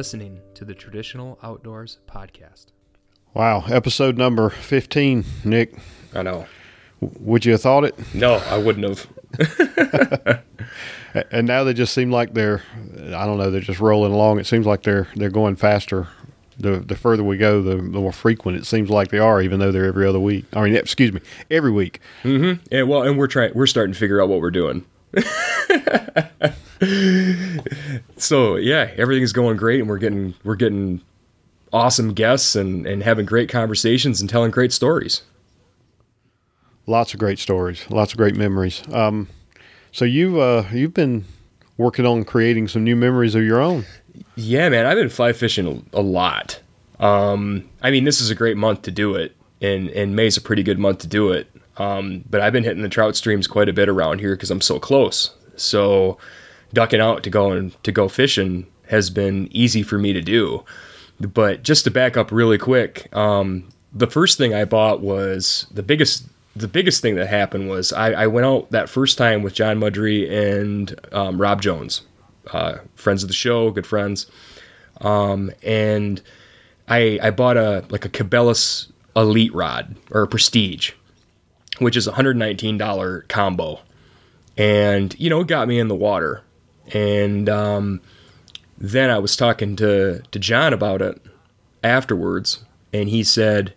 listening to the Traditional Outdoors Podcast. Wow, episode number 15, Nick. I know. Would you have thought it? No, I wouldn't have. And now they just seem like they're, I don't know, they're just rolling along. It seems like they're they're going faster. The the further we go, the, the more frequent it seems like they are, even though they're every other week. I mean, excuse me, every week. Mm-hmm. Yeah, well, and we're trying. We're starting to figure out what we're doing. so yeah, everything's going great, and we're getting we're getting awesome guests and and having great conversations and telling great stories. Lots of great stories, lots of great memories. Um, so you've uh, you've been working on creating some new memories of your own. Yeah, man, I've been fly fishing a lot. Um, I mean, this is a great month to do it, and and May's a pretty good month to do it. Um, but I've been hitting the trout streams quite a bit around here because I'm so close. So ducking out to go and to go fishing has been easy for me to do. But just to back up really quick, um, the first thing I bought was the biggest the biggest thing that happened was I, I went out that first time with John Mudry and um, Rob Jones, uh, friends of the show, good friends, um, and I I bought a like a Cabela's Elite rod or Prestige, which is a hundred nineteen dollar combo, and you know it got me in the water, and um, then I was talking to to John about it afterwards, and he said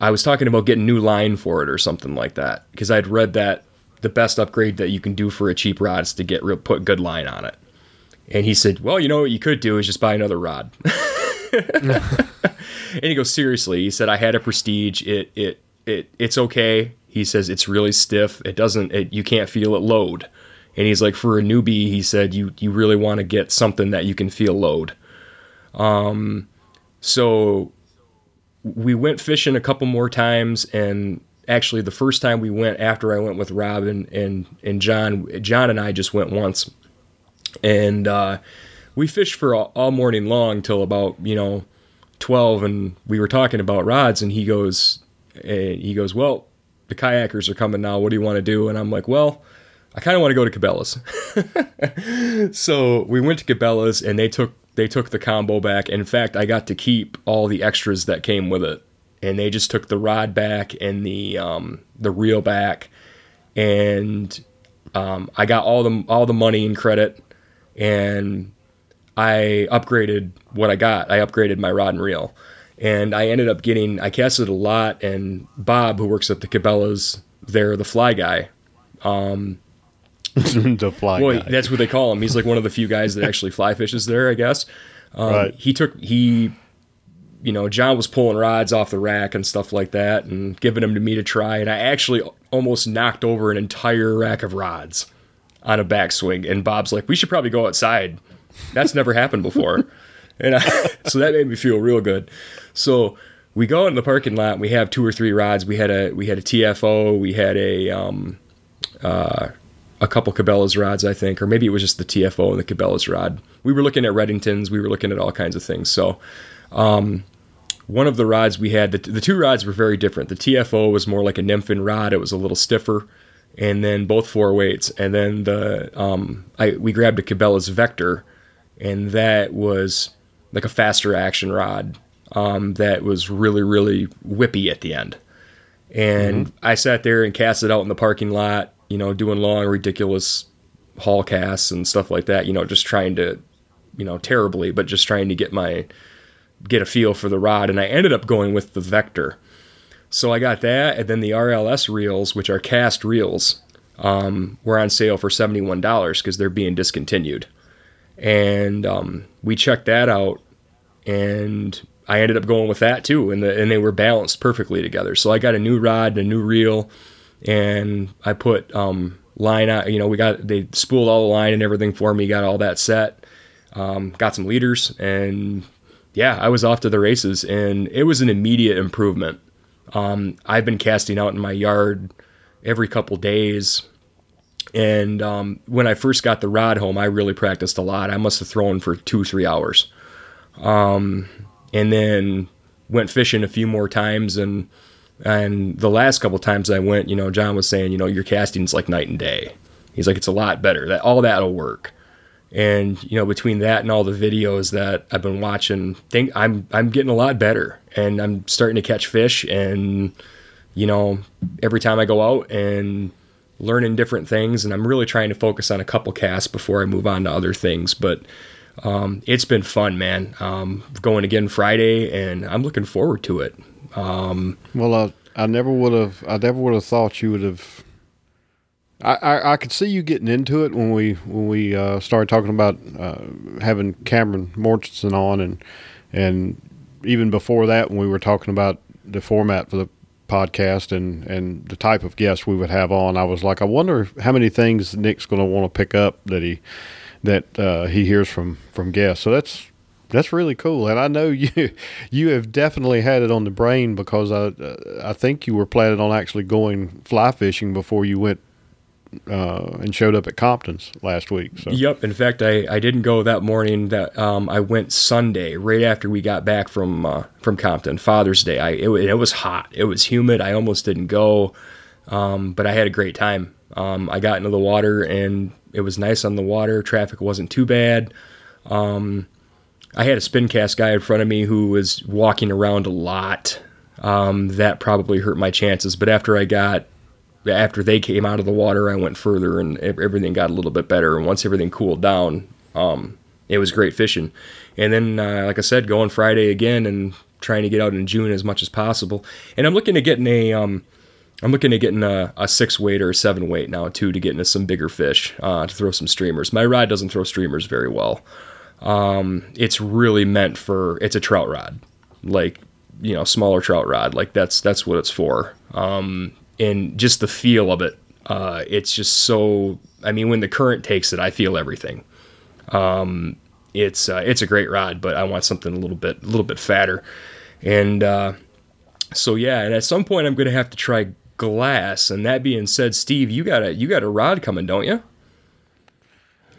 I was talking about getting new line for it or something like that because I'd read that the best upgrade that you can do for a cheap rod is to get real put good line on it. And he said, "Well, you know what you could do is just buy another rod." and he goes, "Seriously?" He said, "I had a Prestige. It it it it's okay." He says it's really stiff. It doesn't. It, you can't feel it load. And he's like, for a newbie, he said, you you really want to get something that you can feel load. Um, so we went fishing a couple more times and actually the first time we went after I went with Rob and and, and John John and I just went once and uh, we fished for all, all, morning long till about you know 12 and we were talking about rods and he goes and he goes well the kayakers are coming now. What do you want to do? And I'm like well I kind of want to go to Cabela's. So we went to Cabela's and they took they took the combo back. In fact, I got to keep all the extras that came with it, and they just took the rod back and the um, the reel back, and um, I got all the all the money and credit, and I upgraded what I got. I upgraded my rod and reel, and I ended up getting I casted a lot. And Bob, who works at the Cabela's, there, the fly guy. Um, the fly. Well, guy. that's what they call him. He's like one of the few guys that actually fly fishes there, I guess. Um, Right. He took he, you know, John was pulling rods off the rack and stuff like that, and giving them to me to try, and I actually almost knocked over an entire rack of rods on a backswing. And Bob's like, "We should probably go outside. That's never happened before." And I, so that made me feel real good. So we go in the parking lot. We have two or three rods. We had a we had a TFO. We had a um, uh, a couple Cabela's rods, I think, or maybe it was just the TFO and the Cabela's rod. We were looking at Redingtons. We were looking at all kinds of things. So, um, one of the rods we had, the, the two rods were very different. The TFO was more like a Nymphin rod. It was a little stiffer, and then both four weights. And then the um, I we grabbed a Cabela's Vector, and that was like a faster action rod um, that was really really whippy at the end. And I sat there and cast it out in the parking lot, you know, doing long, ridiculous haul casts and stuff like that, you know, just trying to, you know, terribly, but just trying to get my, get a feel for the rod. And I ended up going with the Vector. So I got that. And then the RLS reels, which are cast reels, um, were on sale for $71 because they're being discontinued. And um, we checked that out and I ended up going with that too, and the, and they were balanced perfectly together. So I got a new rod and a new reel, and I put um, line out. You know, we got they spooled all the line and everything for me. Got all that set. Um, got some leaders, and yeah, I was off to the races, and it was an immediate improvement. Um, I've been casting out in my yard every couple days. And um, when I first got the rod home, I really practiced a lot. I must have thrown for two, or three hours and then went fishing a few more times and and the last couple times I went, you know, John was saying, you know, your casting's like night and day. He's like, it's a lot better. That all that'll work. And you know, between that and all the videos that I've been watching, think I'm I'm getting a lot better, and I'm starting to catch fish. And you know, every time I go out and learning different things, and I'm really trying to focus on a couple casts before I move on to other things. But um, it's been fun, man. Um, going again Friday, and I'm looking forward to it. Um, Well, I I never would have I never would have thought you would have. I, I, I could see you getting into it when we when we uh, started talking about uh, having Cameron Mortensen on and and even before that when we were talking about the format for the podcast and and the type of guests we would have on I was like I wonder how many things Nick's going to want to pick up that he that uh, he hears from from guests. So that's that's really cool, and I know you you have definitely had it on the brain because I I think you were planning on actually going fly fishing before you went uh, and showed up at Compton's last week. So Yep. In fact, I, I didn't go that morning. That um, I went Sunday right after we got back from uh, from Compton, Father's Day. I it, it was hot. It was humid. I almost didn't go, um, but I had a great time. Um, I got into the water and it was nice on the water. Traffic wasn't too bad. Um, I had a spin cast guy in front of me who was walking around a lot. Um, that probably hurt my chances. But after I got after they came out of the water, I went further and everything got a little bit better. And once everything cooled down, um, it was great fishing. And then, uh, like I said, going Friday again and trying to get out in June as much as possible. And I'm looking at getting a, um, I'm looking at getting a, a six weight or a seven weight now too to get into some bigger fish uh, to throw some streamers. My rod doesn't throw streamers very well. Um, it's really meant for it's a trout rod, like you know, smaller trout rod. Like that's that's what it's for. Um, and just the feel of it, uh, it's just so. I mean, when the current takes it, I feel everything. Um, it's uh, it's a great rod, but I want something a little bit a little bit fatter, and uh, so yeah. And at some point, I'm going to have to try glass. And that being said, Steve, you got a you got a rod coming, don't you?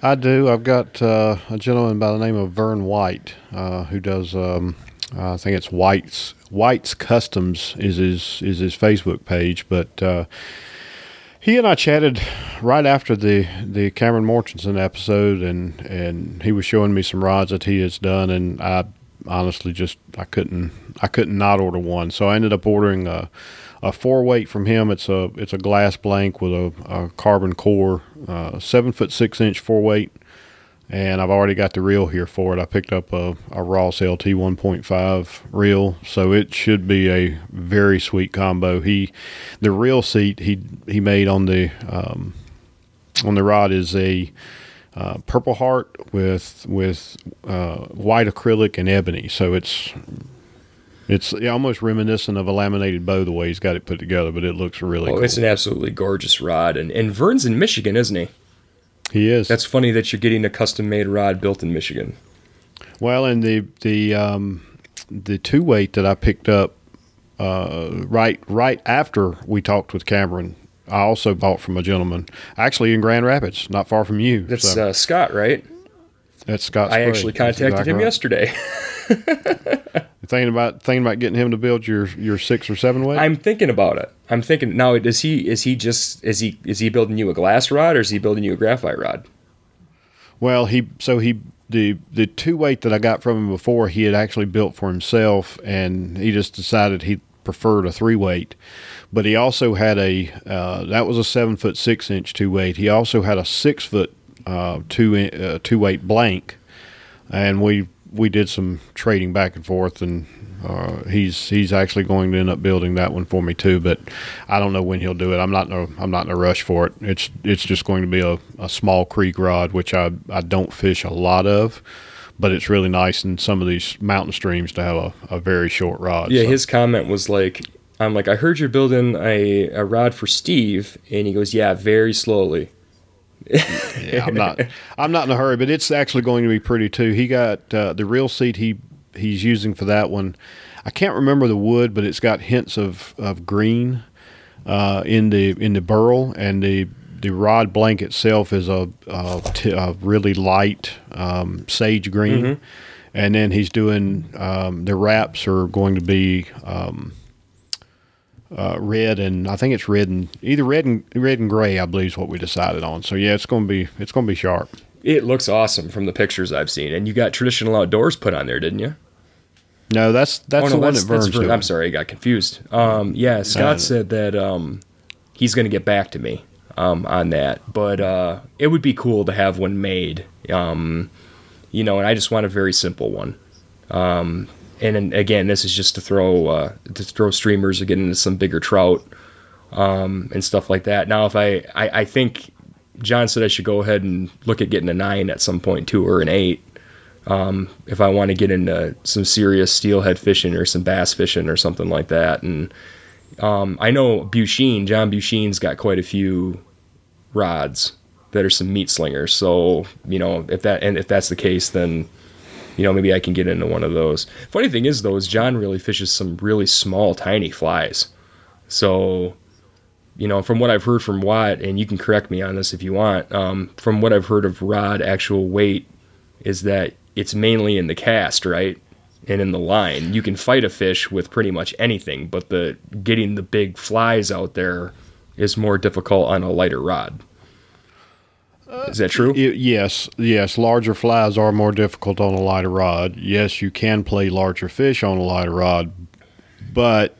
I do. I've got uh, a gentleman by the name of Vern White uh, who does. Um, I think it's White's White's Customs is his is his Facebook page, but uh, he and I chatted right after the the Cameron Mortensen episode, and and he was showing me some rods that he has done, and I honestly just I couldn't I couldn't not order one, so I ended up ordering a a four weight from him. It's a it's a glass blank with a, a carbon core, uh, seven foot six inch four weight, and I've already got the reel here for it. I picked up a, a Ross LT 1.5 reel, so it should be a very sweet combo. He, the reel seat he he made on the um, on the rod is a uh, Purple Heart with with uh, white acrylic and ebony, so it's it's almost reminiscent of a laminated bow the way he's got it put together, but it looks really Oh, cool. it's an absolutely gorgeous rod, and and Vern's in Michigan, isn't he? He is. That's funny that you're getting a custom made rod built in Michigan. Well, and the the um, the two weight that I picked up uh, right right after we talked with Cameron, I also bought from a gentleman actually in Grand Rapids, not far from you. That's so uh, Scott, right? That's Scott. I actually contacted exactly him right. yesterday. Thinking about thinking about getting him to build your your six or seven weight. I'm thinking about it. I'm thinking now. Is he is he just is he is he building you a glass rod or is he building you a graphite rod? Well, he so he the the two weight that I got from him before he had actually built for himself, and he just decided he preferred a three weight. But he also had a uh, that was a seven foot six inch two weight. He also had a six foot uh, two in, uh, two weight blank, and we we did some trading back and forth, and uh, he's he's actually going to end up building that one for me too. But I don't know when he'll do it. I'm not in a, I'm not in a rush for it. It's it's just going to be a, a small creek rod, which I I don't fish a lot of. But it's really nice in some of these mountain streams to have a, a very short rod. Yeah, so- his comment was like, "I'm like, I heard you're building a, a rod for Steve," and he goes, "Yeah, very slowly." yeah, I'm not. I'm not in a hurry, but it's actually going to be pretty too. He got uh, the reel seat he he's using for that one. I can't remember the wood, but it's got hints of of green uh, in the in the burl, and the the rod blank itself is a a, t- a really light um, sage green. And then he's doing um, the wraps are going to be um, uh, red and I think it's red and either red and red and gray. I believe is what we decided on. So yeah, it's to be it's to be sharp. It looks awesome from the pictures I've seen, and you got traditional outdoors put on there, didn't you? No, that's that's oh, the no, one that Vern's Vern-. I'm sorry, I got confused. Um, yeah, Scott Uh, said that um, he's going to get back to me um, on that, but uh, it would be cool to have one made. Um, you know, and I just want a very simple one. And, again, this is just to throw uh, to throw streamers or get into some bigger trout um, and stuff like that. Now, if I, I I think John said I should go ahead and look at getting a nine at some point too, or an eight um, if I want to get into some serious steelhead fishing or some bass fishing or something like that. And um, I know Busheen, John Busheen's got quite a few rods that are some meat slingers. So you know if that and if that's the case, then you know maybe I can get into one of those. Funny thing is though, is John really fishes some really small, tiny flies. So you know, from what I've heard from Watt, and you can correct me on this if you want, um, from what I've heard of rod actual weight, is that it's mainly in the cast, right? And in the line. You can fight a fish with pretty much anything, but the getting the big flies out there is more difficult on a lighter rod. Uh, Is that true? Yes, yes. Larger flies are more difficult on a lighter rod. Yes, you can play larger fish on a lighter rod, but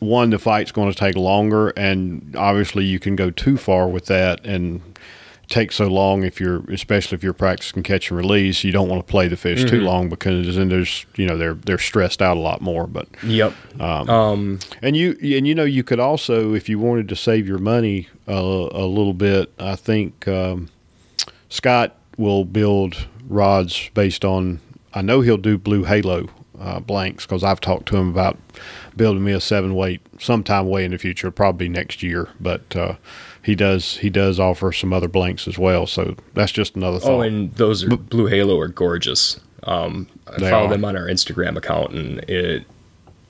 one, the fight's going to take longer, and obviously you can go too far with that and take so long if you're, especially if you're practicing catch and release. You don't want to play the fish too long because then there's, you know, they're they're stressed out a lot more. But Yep. um, and you and you know you could also, if you wanted to save your money uh, a little bit, I think um, Scott will build rods based on. I know he'll do blue halo uh, blanks because I've talked to him about building me a seven weight sometime way in the future, probably next year. But uh, he does he does offer some other blanks as well. So that's just another thought. Oh, and those are Blue Halo are gorgeous. Um, I They follow are. them on our Instagram account, and it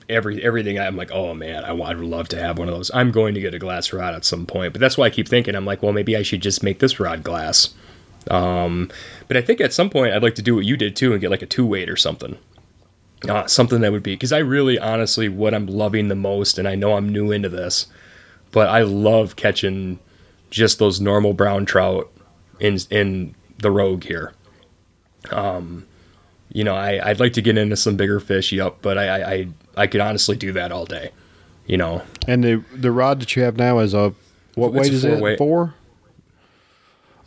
every everything. I'm like, oh man, I would love to have one of those. I'm going to get a glass rod at some point, but that's why I keep thinking. I'm like, well, maybe I should just make this rod glass. Um, but I think at some point I'd like to do what you did too and get like a two weight or something. Uh, something that would be because I really honestly what I'm loving the most, and I know I'm new into this, but I love catching just those normal brown trout in in the Rogue here. Um, you know, I I'd like to get into some bigger fish, yep, but I I I, I could honestly do that all day. You know, And the the rod that you have now is a what weight is it? Four.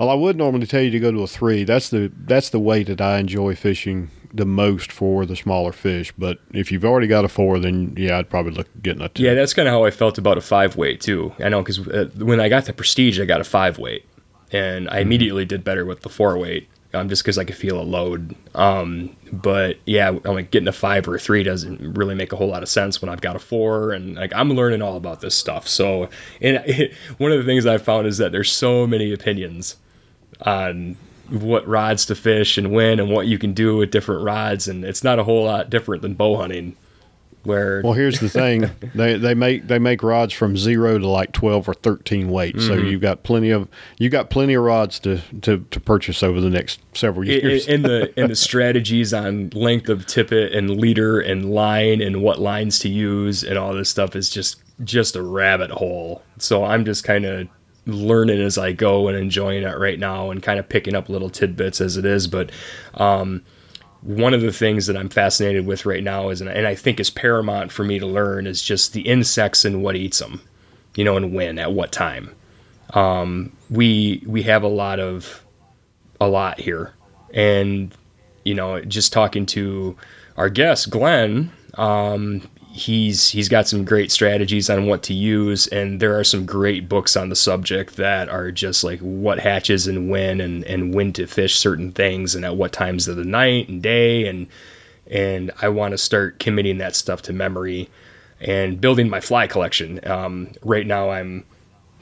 Well, I would normally tell you to go to a three. That's the that's the weight that I enjoy fishing the most for the smaller fish. But if you've already got a four, then yeah, I'd probably look at getting a two. yeah, that's kind of how I felt about a five weight too. I know because uh, when I got the Prestige, I got a five weight, and I immediately did better with the four weight. Um, just because I could feel a load. Um, but yeah, I'm like getting a five or a three doesn't really make a whole lot of sense when I've got a four, and like I'm learning all about this stuff. So, and one of the things I've found is that there's so many opinions on what rods to fish and when and what you can do with different rods, and it's not a whole lot different than bow hunting, where Well, here's the thing: they they make they make rods from zero to like twelve or thirteen weight. So Mm-hmm. you've got plenty of you got plenty of rods to to, to purchase over the next several years. i- in the in the strategies on length of tippet and leader and line and what lines to use and all this stuff is just just a rabbit hole. So I'm just kind of learning as I go and enjoying it right now and kind of picking up little tidbits as it is. But um, one of the things that I'm fascinated with right now is, and I- think is paramount for me to learn, is just the insects and what eats them, you know, and when at what time. Um, we we have a lot of a lot here, and you know, just talking to our guest Glenn, um, he's he's got some great strategies on what to use, and there are some great books on the subject that are just like what hatches and when, and and when to fish certain things, and at what times of the night and day, and and I want to start committing that stuff to memory and building my fly collection. Um, right now, I'm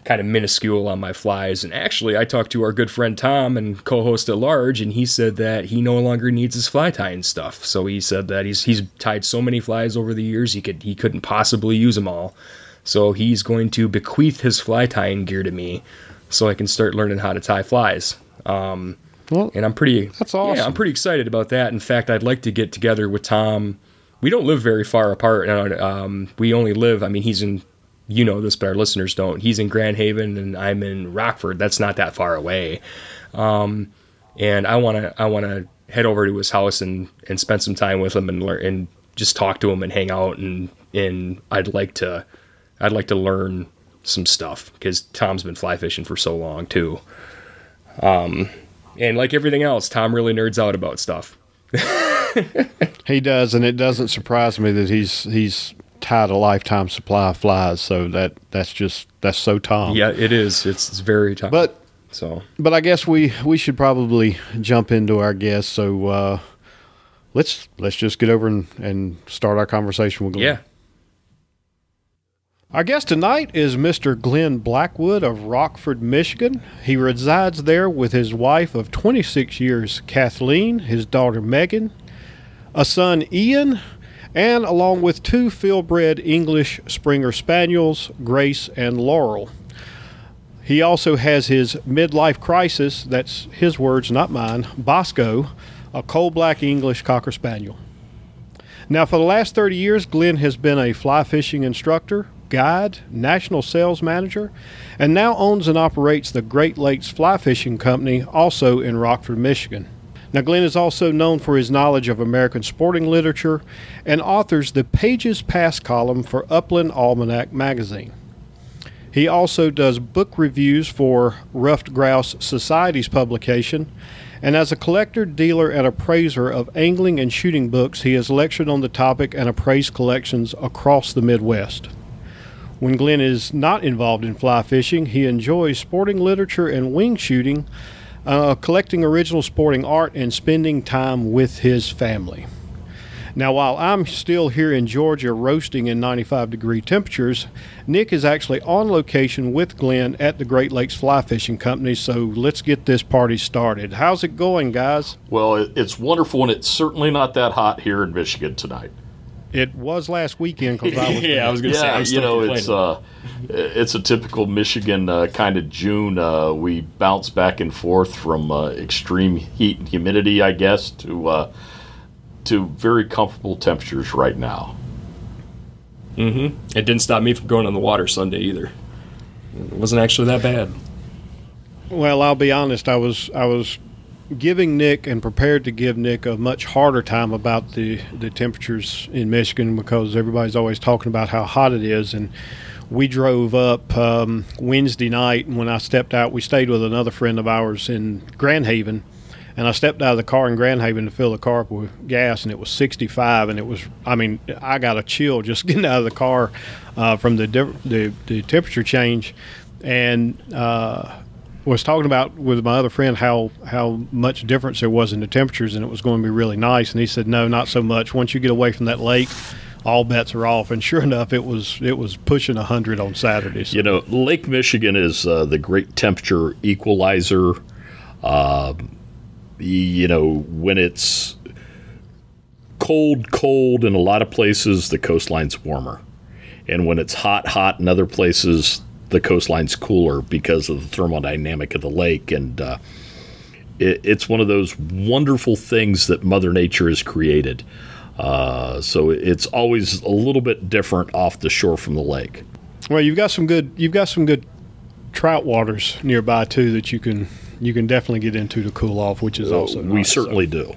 kind of minuscule on my flies. And actually, I talked to our good friend Tom and co-host at large, and he said that he no longer needs his fly tying stuff. So he said that he's he's tied so many flies over the years he could he couldn't possibly use them all. So he's going to bequeath his fly tying gear to me, so I can start learning how to tie flies. Um, well, and I'm pretty That's awesome. Yeah, I'm pretty excited about that. In fact, I'd like to get together with Tom. We don't live very far apart. and, Um, we only live. I mean, he's in you know this, but our listeners don't. He's in Grand Haven and I'm in Rockford. That's not that far away. Um, and I want to I want to head over to his house and and spend some time with him and learn and just talk to him and hang out and and I'd like to I'd like to learn some stuff because Tom's been fly fishing for so long too. Um, and like everything else, Tom really nerds out about stuff. he does, and it doesn't surprise me that he's he's tied a lifetime supply of flies. So that that's just that's so Tom. Yeah, it is. It's, it's very Tom. But so, but I guess we we should probably jump into our guest. So uh, let's let's just get over and, and start our conversation with Glenn. Yeah. Our guest tonight is Mr. Glenn Blackwood of Rockford, Michigan. He resides there with his wife of 26 years, Kathleen, his daughter Megan, a son Ian, and along with two field-bred English Springer Spaniels, Grace and Laurel. He also has his midlife crisis, that's his words, not mine, Bosco, a coal black English Cocker Spaniel. Now, for the last 30 years, Glenn has been a fly fishing instructor, guide, national sales manager, and now owns and operates the Great Lakes Fly Fishing Company, also in Rockford, Michigan. Now, Glenn is also known for his knowledge of American sporting literature and authors the Pages Past column for Upland Almanac magazine. He also does book reviews for Ruffed Grouse Society's publication, and as a collector, dealer, and appraiser of angling and shooting books, he has lectured on the topic and appraised collections across the Midwest. When Glenn is not involved in fly fishing, he enjoys sporting literature and wing shooting, uh, collecting original sporting art, and spending time with his family. Now, while I'm still here in Georgia roasting in 95 degree temperatures, Nick is actually on location with Glenn at the Great Lakes Fly Fishing Company. So let's get this party started. How's it going, guys? Well, it's wonderful, and it's certainly not that hot here in Michigan tonight. It was last weekend because I was. yeah, I was going to yeah, say. you know, it's uh, it's a typical Michigan uh, kind of June. Uh, we bounce back and forth from uh, extreme heat and humidity, I guess, to uh, to very comfortable temperatures right now. Mm-hmm. It didn't stop me from going on the water Sunday either. It wasn't actually that bad. Well, I'll be honest. I was I was giving Nick and prepared to give Nick a much harder time about the the temperatures in Michigan because everybody's always talking about how hot it is. And. We drove up um, Wednesday night, and when I stepped out, we stayed with another friend of ours in Grand Haven, and I stepped out of the car in Grand Haven to fill the car up with gas, and it was 65, and it was, I mean, I got a chill just getting out of the car uh, from the, the the temperature change, and uh, was talking about with my other friend how how much difference there was in the temperatures, and it was going to be really nice, and he said, no, not so much. Once you get away from that lake. All bets are off, and sure enough, it was it was pushing hundred on Saturdays. You know, Lake Michigan is uh, the great temperature equalizer. Uh, you know, when it's cold, cold in a lot of places, the coastline's warmer. And when it's hot, hot in other places, the coastline's cooler because of the thermodynamic of the lake. And uh, it, it's one of those wonderful things that Mother Nature has created. Uh, so it's always a little bit different off the shore from the lake. Well, you've got some good you've got some good trout waters nearby too that you can you can definitely get into to cool off, which is also we nice, certainly so. do.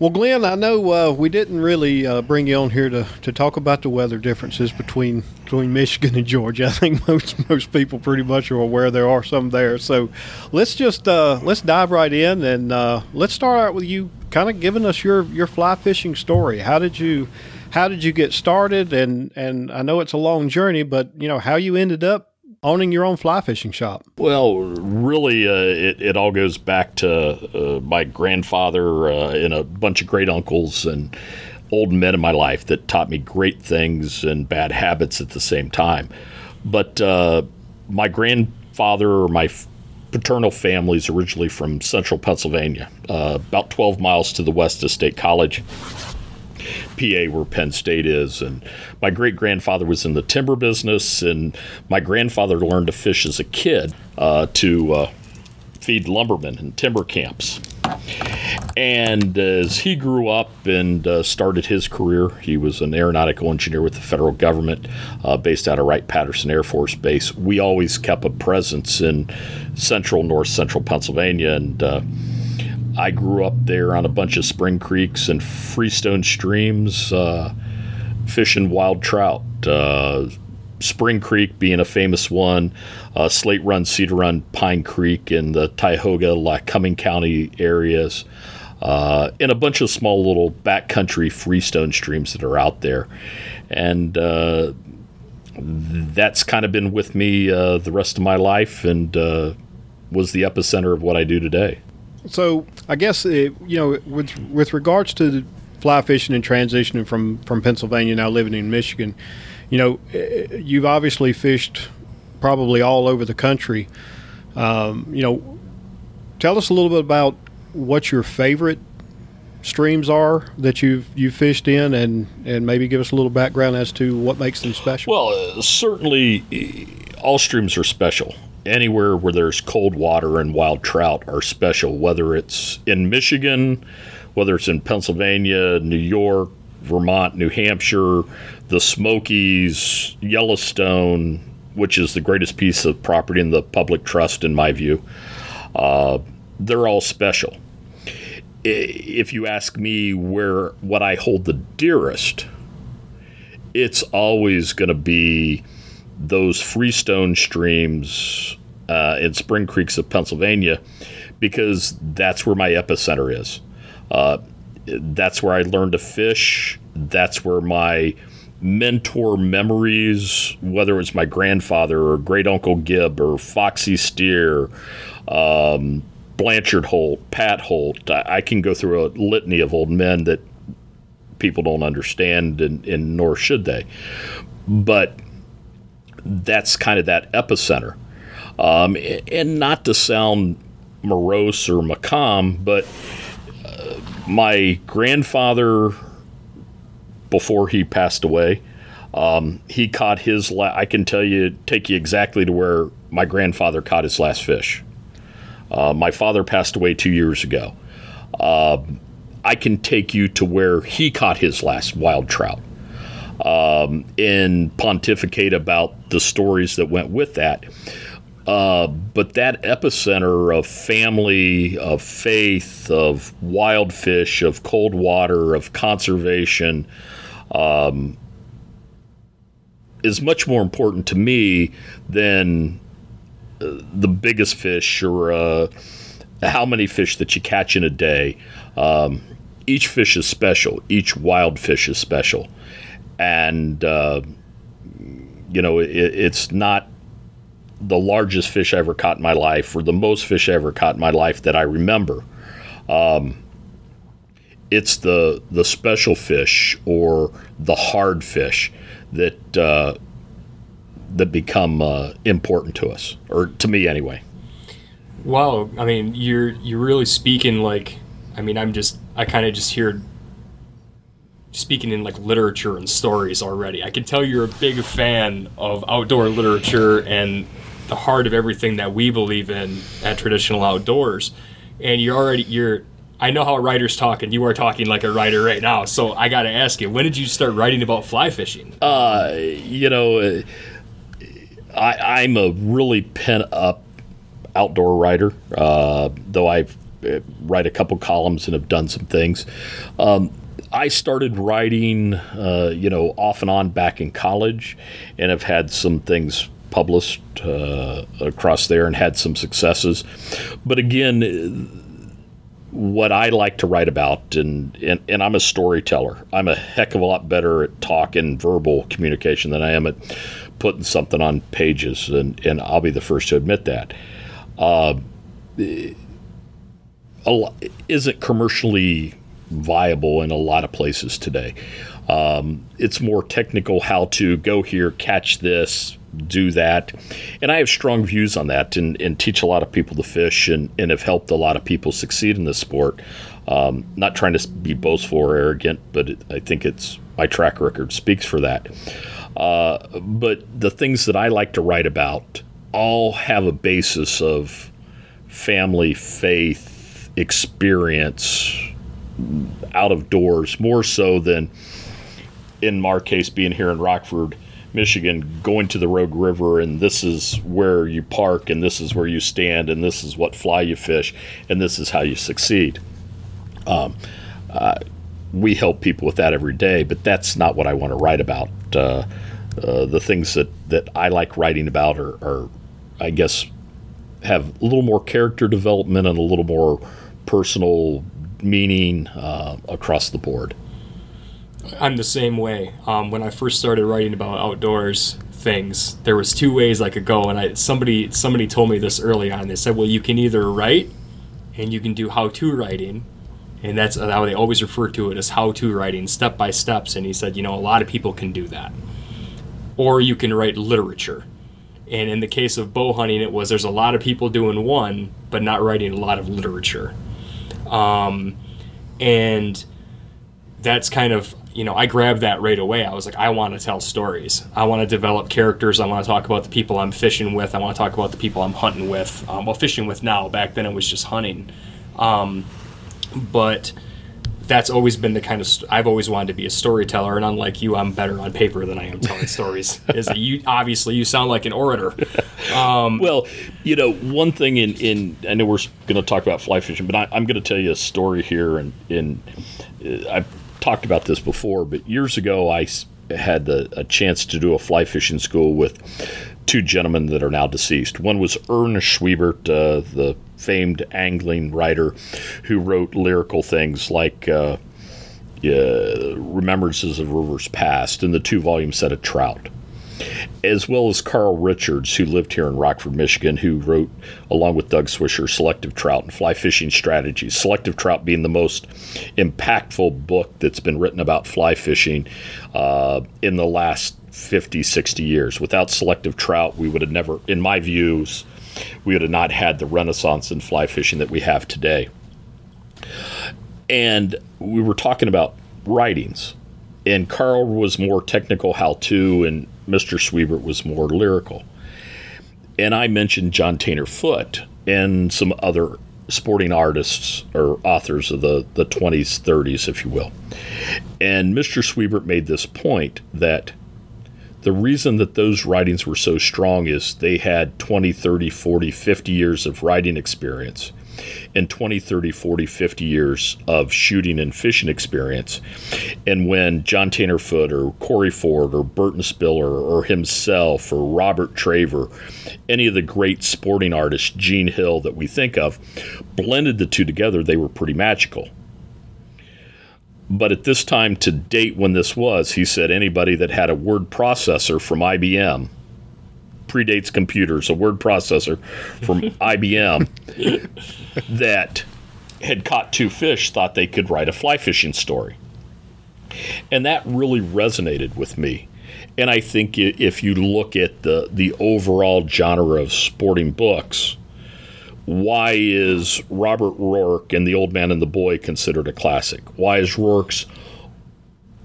Well, Glenn, I know uh, we didn't really uh, bring you on here to, to talk about the weather differences between between Michigan and Georgia. I think most most people pretty much are aware there are some there. So let's just uh, let's dive right in and uh, let's start out with you kind of giving us your your fly fishing story. How did you how did you get started? And and I know it's a long journey, but you know how you ended up owning your own fly fishing shop? Well, really, uh, it, it all goes back to uh, my grandfather uh, and a bunch of great uncles and old men in my life that taught me great things and bad habits at the same time. But uh, my grandfather or my paternal family is originally from central Pennsylvania, uh, about 12 miles to the west of State College. PA, where Penn State is. And my great grandfather was in the timber business, and my grandfather learned to fish as a kid uh, to uh, feed lumbermen in timber camps. And as he grew up and uh, started his career, he was an aeronautical engineer with the federal government uh, based out of Wright Patterson Air Force Base. We always kept a presence in central, north central Pennsylvania. And uh, I grew up there on a bunch of spring creeks and freestone streams, uh, fishing wild trout. Uh, Spring Creek being a famous one, uh, Slate Run, Cedar Run, Pine Creek in the Tioga, Lycoming County areas, uh, and a bunch of small little backcountry freestone streams that are out there. And uh, that's kind of been with me uh, the rest of my life and uh, was the epicenter of what I do today. So I guess it, you know with with regards to fly fishing and transitioning from from Pennsylvania now living in Michigan, you know eh, you've obviously fished probably all over the country. Um, you know, tell us a little bit about what your favorite streams are that you've you fished in, and and maybe give us a little background as to what makes them special. Well, uh, certainly all streams are special anywhere where there's cold water and wild trout are special, whether it's in Michigan, whether it's in Pennsylvania, New York, Vermont, New Hampshire, the Smokies, Yellowstone, which is the greatest piece of property in the public trust, in my view. Uh, they're all special. If you ask me where what I hold the dearest, it's always going to be those freestone streams uh, in Spring Creeks of Pennsylvania because that's where my epicenter is. Uh, that's where I learned to fish. That's where my mentor memories, whether it was my grandfather or great uncle Gib or Foxy Steer, um, Blanchard Holt, Pat Holt, I, I, can go through a litany of old men that people don't understand, and, and nor should they. But that's kind of that epicenter. Um, and not to sound morose or macam, but uh, my grandfather, before he passed away, um, he caught his. La- I can tell you, take you exactly to where my grandfather caught his last fish. Uh, my father passed away two years ago. Uh, I can take you to where he caught his last wild trout um, and pontificate about the stories that went with that. Uh, but that epicenter of family, of faith, of wild fish, of cold water, of conservation um, is much more important to me than uh, the biggest fish or uh, how many fish that you catch in a day. Um, each fish is special, each wild fish is special and uh, you know it, it's not the largest fish I ever caught in my life or the most fish I ever caught in my life that I remember. Um, it's the the special fish or the hard fish that uh, that become uh, important to us, or to me anyway. Wow, I mean, you're you're really speaking like, I mean, I'm just I kind of just hear speaking in like literature and stories already. I can tell you're a big fan of outdoor literature and the heart of everything that we believe in at traditional outdoors. And you're already you're I know how a writers talk, and you are talking like a writer right now. So I got to ask you, when did you start writing about fly fishing? Uh, you know, I, I'm a really pent up outdoor writer, uh, though I uh, write a couple columns and have done some things. Um, I started writing, uh, you know, off and on back in college, and have had some things published uh, across there and had some successes. But again, what I like to write about, and, and, and I'm a storyteller. I'm a heck of a lot better at talk and verbal communication than I am at putting something on pages, and, and I'll be the first to admit that. Uh, isn't commercially viable in a lot of places today. Um, it's more technical how to go here, catch this, do that. And I have strong views on that and, and teach a lot of people to fish and, and have helped a lot of people succeed in this sport. Um, not trying to be boastful or arrogant, but it, I think it's my track record speaks for that. Uh, but the things that I like to write about all have a basis of family, faith, experience out of doors more so than in our case being here in Rockford, Michigan, going to the Rogue River and this is where you park and this is where you stand and this is what fly you fish and this is how you succeed. Um, uh, we help people with that every day, but that's not what I want to write about. Uh, uh, the things that, that I like writing about are, are, I guess, have a little more character development and a little more personal meaning uh, across the board. I'm the same way. Um, when I first started writing about outdoors things, there was two ways I could go, and I somebody somebody told me this early on. They said, "Well, you can either write, and you can do how-to writing, and that's how they always refer to it as how-to writing, step by steps." And he said, "You know, a lot of people can do that, or you can write literature." And in the case of bow hunting, it was there's a lot of people doing one, but not writing a lot of literature. Um, and that's kind of you know i grabbed that right away. I was like i want to tell stories. I want to develop characters. I want to talk about the people i'm fishing with. I want to talk about the people i'm hunting with um, well fishing with now. Back then it was just hunting. Um, but that's always been the kind of st- I've always wanted to be a storyteller, and unlike you, I'm better on paper than I am telling stories. Is that you obviously you sound like an orator. Um, well, you know, one thing in in I know we're going to talk about fly fishing, but I, am going to tell you a story here, and in, in uh, I've talked about this before, but years ago I had the, a chance to do a fly fishing school with two gentlemen that are now deceased. One was Ernest Schwiebert, uh, the famed angling writer who wrote lyrical things like uh, uh, Remembrances of Rivers Past and the two volume set of Trout as well as Carl Richards, who lived here in Rockford, Michigan, who wrote, along with Doug Swisher, Selective Trout and Fly Fishing Strategies. Selective Trout being the most impactful book that's been written about fly fishing uh, in the last 50, 60 years. Without Selective Trout, we would have never, in my views, we would have not had the renaissance in fly fishing that we have today. And we were talking about writings and Carl was more technical how to, and Mr. Schwiebert was more lyrical. And I mentioned John Taintor Foote and some other sporting artists or authors of the, the 20s, 30s, if you will. And Mr. Schwiebert made this point that the reason that those writings were so strong is they had 20, 30, 40, 50 years of writing experience and 20, 30, 40, 50 years of shooting and fishing experience. And when John Taintor Foote or Corey Ford or Burton Spiller or himself or Robert Traver, any of the great sporting artists, Gene Hill, that we think of, blended the two together, they were pretty magical. But at this time to date, when this was, he said anybody that had a word processor from IBM predates computers, a word processor from IBM that had caught two fish thought they could write a fly fishing story. And that really resonated with me. And I think if you look at the, the overall genre of sporting books, why is Robert Ruark and The Old Man and the Boy considered a classic? Why is Ruark's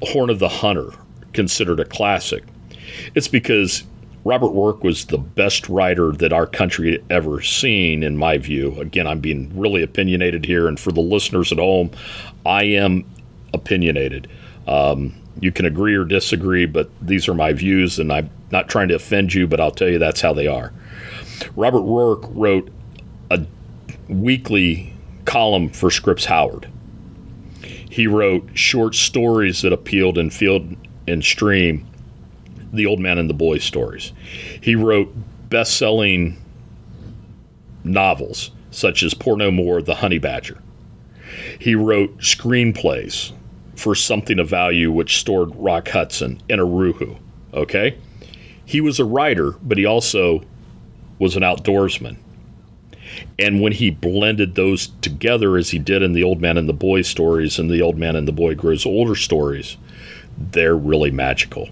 Horn of the Hunter considered a classic? It's because Robert Ruark was the best writer that our country had ever seen, in my view. Again, I'm being really opinionated here, and for the listeners at home, I am opinionated. Um, you can agree or disagree, but these are my views, and I'm not trying to offend you, but I'll tell you that's how they are. Robert Ruark wrote a weekly column for Scripps Howard. He wrote short stories that appealed in field and stream the Old Man and the Boy stories. He wrote best selling novels such as Poor No More, The Honey Badger. He wrote screenplays for Something of Value, which stored Rock Hudson and Aruhu. Okay? He was a writer, but he also was an outdoorsman. And when he blended those together, as he did in the Old Man and the Boy stories and the Old Man and the Boy Grows Older stories, they're really magical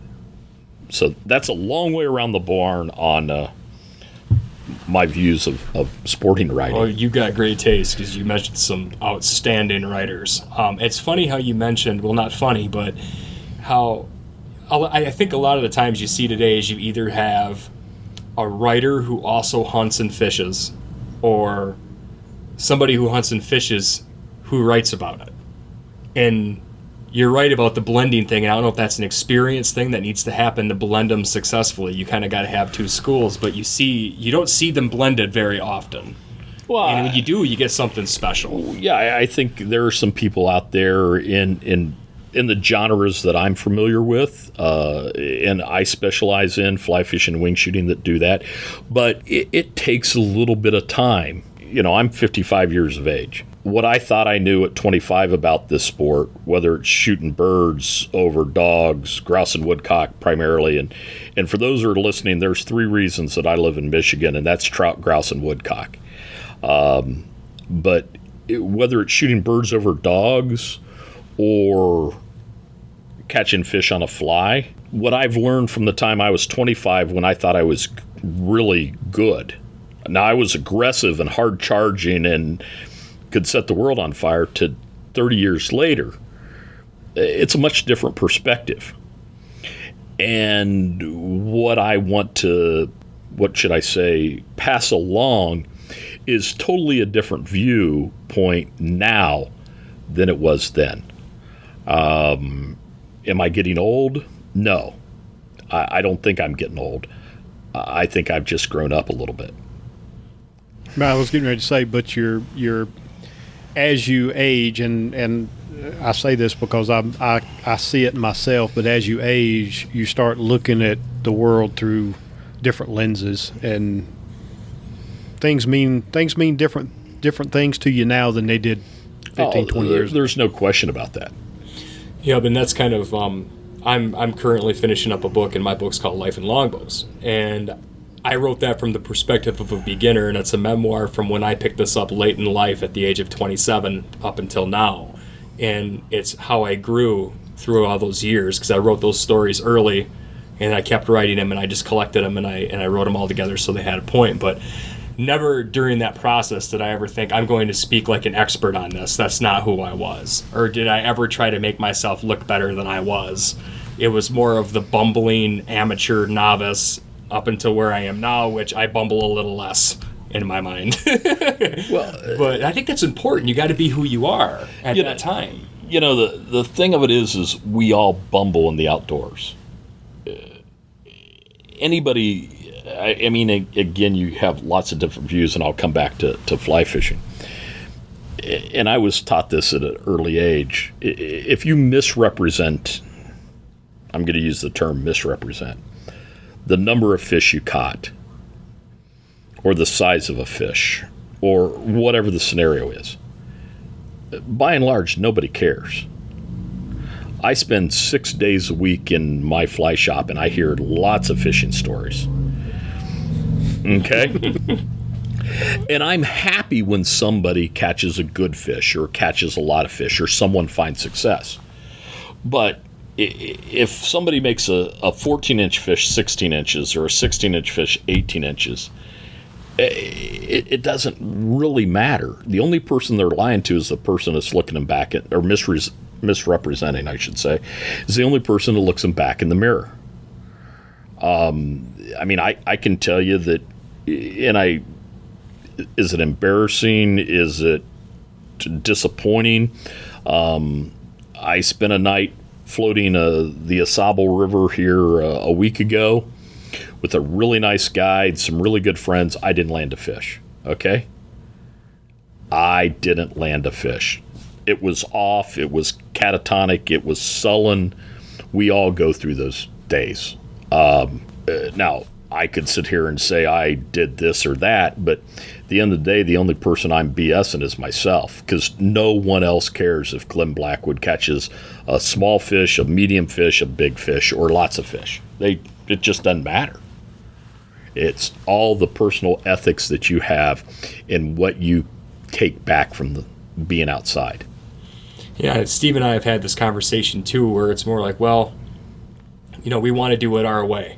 so that's a long way around the barn on uh, my views of, of sporting writing. Well, you got great taste because you mentioned some outstanding writers. Um, it's funny how you mentioned, well, not funny, but how I think a lot of the times you see today is you either have a writer who also hunts and fishes, or somebody who hunts and fishes who writes about it. And you're right about the blending thing. And I don't know if that's an experience thing that needs to happen to blend them successfully. You kind of got to have two schools, but you see, you don't see them blended very often. Well, And when you do, you get something special. yeah, I, I think there are some people out there in in in the genres that I'm familiar with, uh, and I specialize in fly fishing and wing shooting that do that. But it, it takes a little bit of time. You know, I'm 55 years of age. What I thought I knew at 25 about this sport, whether it's shooting birds over dogs, grouse and woodcock primarily, and and for those who are listening, there's three reasons that I live in Michigan, and that's trout, grouse, and woodcock but it- whether it's shooting birds over dogs or catching fish on a fly, what I've learned from the time I was 25 when I thought I was really good. Now I was aggressive and hard charging and could set the world on fire to 30 years later. It's a much different perspective. And what I want to, what should I say, pass along is totally a different viewpoint now than it was then. Um, am I getting old? No. I, I don't think I'm getting old. I I think I've just grown up a little bit. I was getting ready to say, but you're you're as you age, and and I say this because I I I see it myself. But as you age, you start looking at the world through different lenses, and things mean things mean different different things to you now than they did 15, Oh, 20 years. ago. There's no question about that. Yeah, but that's kind of um, I'm I'm currently finishing up a book, and my book's called Life in Longbows, and I wrote that from the perspective of a beginner, and it's a memoir from when I picked this up late in life at the age of 27 up until now, and it's how I grew through all those years because I wrote those stories early, and I kept writing them, and I just collected them, and I and I wrote them all together so they had a point, but. Never during that process did I ever think I'm going to speak like an expert on this. That's not who I was. Or did I ever try to make myself look better than I was? It was more of the bumbling amateur novice up until where I am now, which I bumble a little less in my mind. Well, but I think that's important. You got to be who you are at You that know- time. you know the the thing of it is is we all bumble in the outdoors Uh, anybody I, I mean again you have lots of different views and i'll come back to, to fly fishing and i was taught this at an early age if you misrepresent i'm going to use the term misrepresent the number of fish you caught or the size of a fish or whatever the scenario is by and large, nobody cares. I spend six days a week in my fly shop and I hear lots of fishing stories. Okay? and I'm happy when somebody catches a good fish or catches a lot of fish or someone finds success. But if somebody makes a, a 14 inch fish 16 inches or a 16 inch fish 18 inches, it, it doesn't really matter. The only person they're lying to is the person that's looking them back at, or misre- misrepresenting, I should say, is the only person that looks them back in the mirror. Um, I mean, I, I can tell you that, and I, is it embarrassing? Is it disappointing? Um, I spent a night floating uh, the Au Sable River here uh, a week ago with a really nice guide, some really good friends. I didn't land a fish. Okay. I didn't land a fish. It was off. It was catatonic. It was sullen. We all go through those days. Um, uh, now, I could sit here and say I did this or that, but at the end of the day, the only person I'm BSing is myself because no one else cares if Glenn Blackwood catches a small fish, a medium fish, a big fish, or lots of fish. They it just doesn't matter. It's all the personal ethics that you have and what you take back from the being outside. Yeah, Steve and I have had this conversation too, where it's more like, well, you know, we want to do it our way.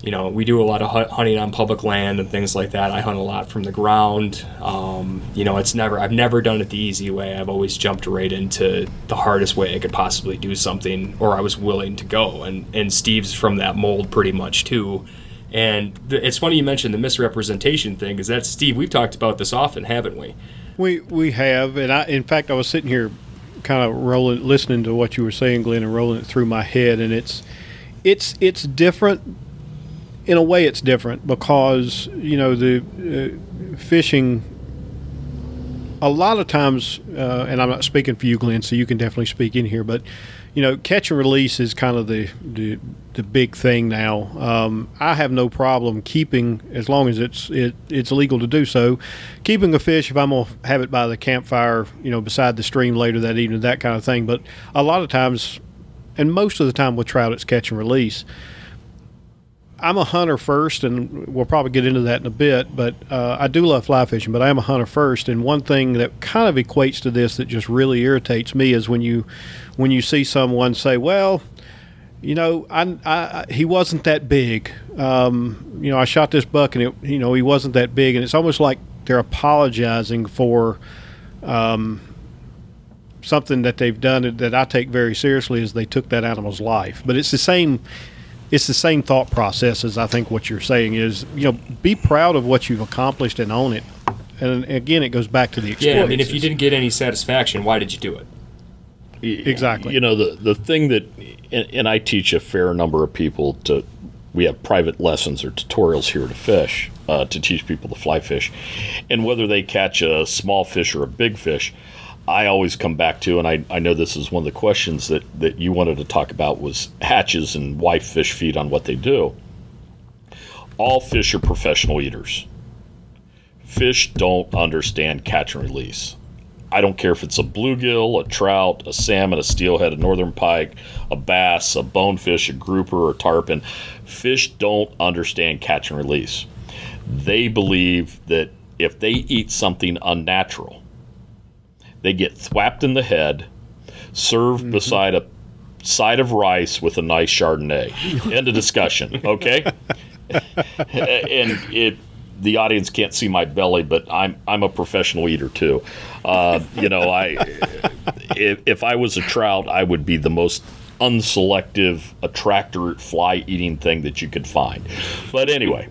You know, we do a lot of hunting on public land and things like that. I hunt a lot from the ground. Um, you know, it's never, I've never done it the easy way. I've always jumped right into the hardest way I could possibly do something, or I was willing to go. And and Steve's from that mold pretty much too. And th- it's funny you mentioned the misrepresentation thing, because that's Steve. We've talked about this often, haven't we? We we have, and I in fact I was sitting here, kind of rolling, listening to what you were saying, Glenn, and rolling it through my head, and it's it's it's different. In a way, it's different because you know the uh, fishing. A lot of times, uh, and I'm not speaking for you, Glenn, so you can definitely speak in here, but you know, catch and release is kind of the the, the big thing now. Um, I have no problem keeping, as long as it's it, it's legal to do so, keeping a fish if I'm gonna have it by the campfire, you know, beside the stream later that evening, that kind of thing. But a lot of times, and most of the time with trout, it's catch and release. I'm a hunter first, and we'll probably get into that in a bit. But uh, I do love fly fishing, but I am a hunter first. And one thing that kind of equates to this that just really irritates me is when you when you see someone say, "Well, you know, I, I he wasn't that big. Um, you know, I shot this buck, and it, you know, he wasn't that big." And it's almost like they're apologizing for. Um, something that they've done that I take very seriously is they took that animal's life. But it's the same it's the same thought process as I think what you're saying is, you know, be proud of what you've accomplished and own it. And again, it goes back to the experience. Yeah, I mean, if you didn't get any satisfaction, why did you do it? Exactly. You know, the, the thing that, and, and I teach a fair number of people to, we have private lessons or tutorials here to fish, uh, to teach people to fly fish. And whether they catch a small fish or a big fish, I always come back to, and I, I know this is one of the questions that, that you wanted to talk about was hatches and why fish feed on what they do. All fish are professional eaters. Fish don't understand catch and release. I don't care if it's a bluegill, a trout, a salmon, a steelhead, a northern pike, a bass, a bonefish, a grouper, or a tarpon. Fish don't understand catch and release. They believe that if they eat something unnatural, they get thwapped in the head, served mm-hmm. beside a side of rice with a nice Chardonnay. End of discussion. Okay. and it, the audience can't see my belly, but I'm I'm a professional eater too. Uh, you know, I if, if I was a trout, I would be the most unselective attractor fly eating thing that you could find. But anyway,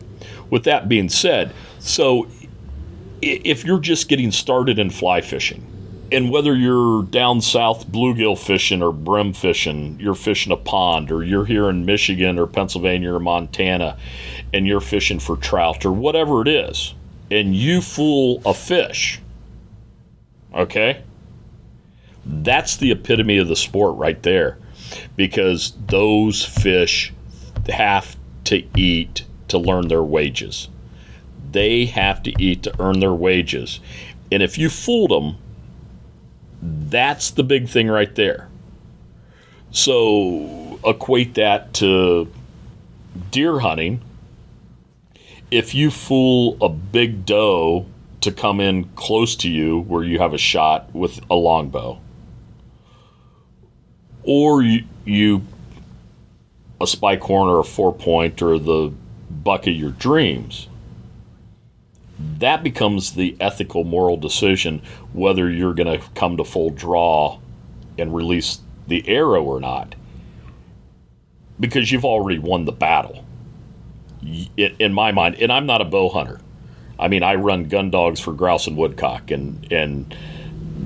with that being said, so if you're just getting started in fly fishing, and whether you're down south bluegill fishing or brim fishing, you're fishing a pond, or you're here in Michigan or Pennsylvania or Montana and you're fishing for trout or whatever it is, and you fool a fish, okay? That's the epitome of the sport right there because those fish have to eat to learn their wages. They have to eat to earn their wages. And if you fooled them, that's the big thing right there. So equate that to deer hunting. If you fool a big doe to come in close to you where you have a shot with a longbow, or you, you a spike horn or a four point or the buck of your dreams, that becomes the ethical, moral decision whether you're going to come to full draw and release the arrow or not. Because you've already won the battle, in my mind. And I'm not a bow hunter. I mean, I run gun dogs for grouse and woodcock, and and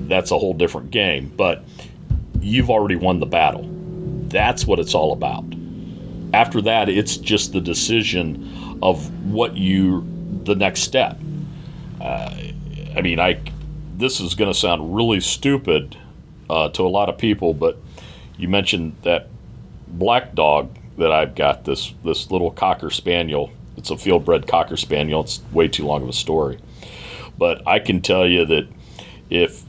that's a whole different game. But you've already won the battle. That's what it's all about. After that, it's just the decision of what you the next step. Uh, I mean, I this is going to sound really stupid uh, to a lot of people, but you mentioned that black dog that I've got this this little cocker spaniel. It's a field-bred cocker spaniel. It's way too long of a story, but I can tell you that if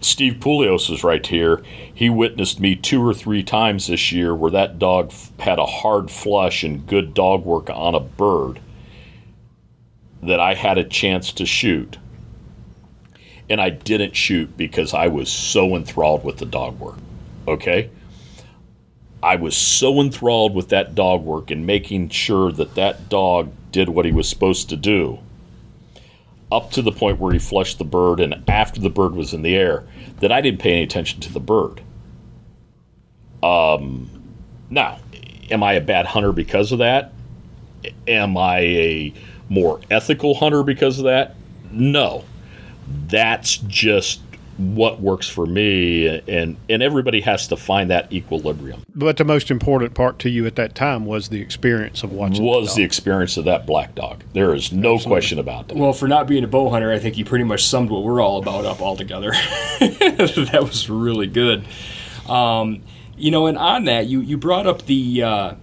Steve Pulios is right here. He witnessed me two or three times this year where that dog had a hard flush and good dog work on a bird that I had a chance to shoot. And I didn't shoot because I was so enthralled with the dog work. Okay? I was so enthralled with that dog work and making sure that that dog did what he was supposed to do up to the point where he flushed the bird and after the bird was in the air that I didn't pay any attention to the bird. Um, now, am I a bad hunter because of that? Am I a more ethical hunter because of that? No. that's just what works for me and and everybody has to find that equilibrium But the most important part to you at that time was the experience of watching. was the dog. experience of that black dog there is no question about that Well, for not being a bow hunter, I think you pretty much summed what we're all about up altogether. that was really good. Um, you know, and on that, you you brought up the uh,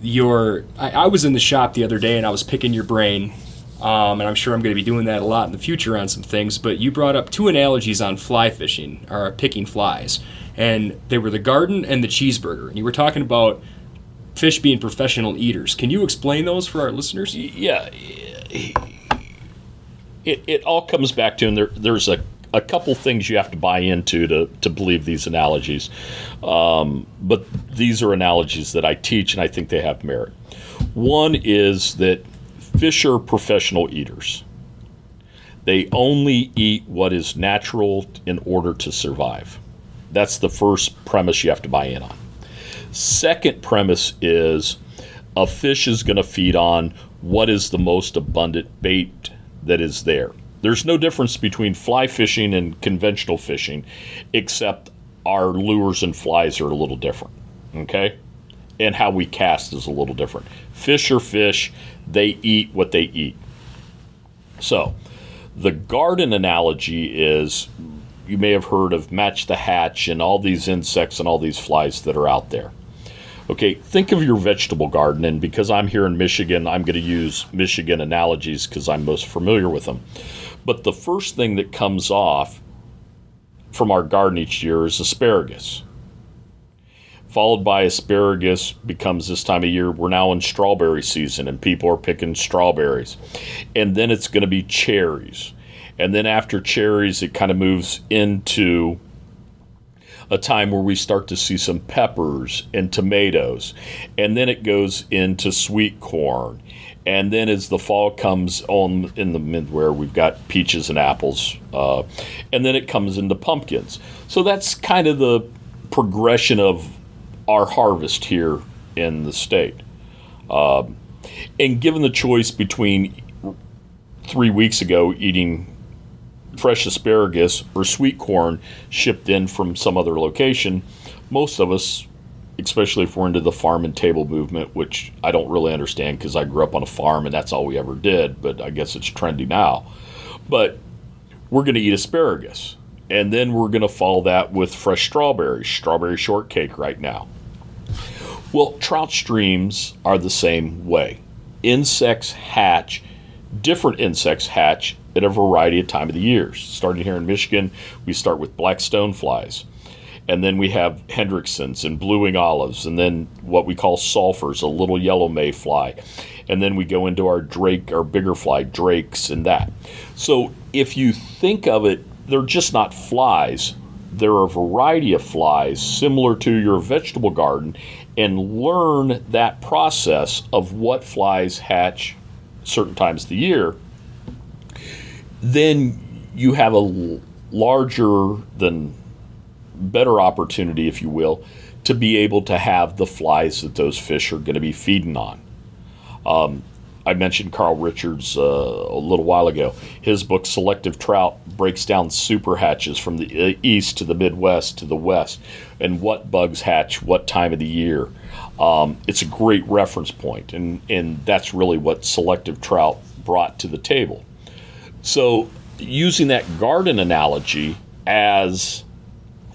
your. I, I was in the shop the other day and I was picking your brain. Um, and I'm sure I'm going to be doing that a lot in the future on some things. But you brought up two analogies on fly fishing or picking flies, and they were the garden and the cheeseburger. And you were talking about fish being professional eaters. Can you explain those for our listeners? yeah it, it all comes back to and there, there's a, a couple things you have to buy into to, to believe these analogies. Um, but these are analogies that i teach and i think they have merit. One is that fish are professional eaters. They only eat what is natural in order to survive. That's the first premise you have to buy in on. Second premise is a fish is going to feed on what is the most abundant bait that is there. There's no difference between fly fishing and conventional fishing, except our lures and flies are a little different. Okay? And how we cast is a little different. Fish are fish, they eat what they eat. So, the garden analogy is you may have heard of match the hatch and all these insects and all these flies that are out there. Okay, think of your vegetable garden, and because I'm here in Michigan, I'm going to use Michigan analogies because I'm most familiar with them. But the first thing that comes off from our garden each year is asparagus. Followed by asparagus becomes this time of year, we're now in strawberry season and people are picking strawberries. And then it's going to be cherries. And then after cherries, it kind of moves into a time where we start to see some peppers and tomatoes. And then it goes into sweet corn. And then as the fall comes on in the mid where we've got peaches and apples. Uh, and then it comes into pumpkins. So that's kind of the progression of our harvest here in the state. Um, and given the choice between three weeks ago eating fresh asparagus or sweet corn shipped in from some other location, most of us, especially if we're into the farm and table movement, which I don't really understand because I grew up on a farm and that's all we ever did, but I guess it's trendy now. But we're going to eat asparagus. And then we're going to follow that with fresh strawberries, strawberry shortcake right now. Well, trout streams are the same way. Insects hatch, different insects hatch at a variety of time of the years. Starting here in Michigan, we start with black stoneflies. And then we have Hendricksons and blue wing olives, and then what we call sulfurs, a little yellow mayfly. And then we go into our drake, our bigger fly, drakes, and that. So if you think of it, they're just not flies. There are a variety of flies similar to your vegetable garden, and learn that process of what flies hatch certain times of the year then you have a larger than better opportunity, if you will, to be able to have the flies that those fish are going to be feeding on. Um, I mentioned Carl Richards uh, a little while ago. His book, Selective Trout, breaks down super hatches from the uh, east to the Midwest to the west and what bugs hatch what time of the year. Um, it's a great reference point, and, and that's really what Selective Trout brought to the table. So, using that garden analogy as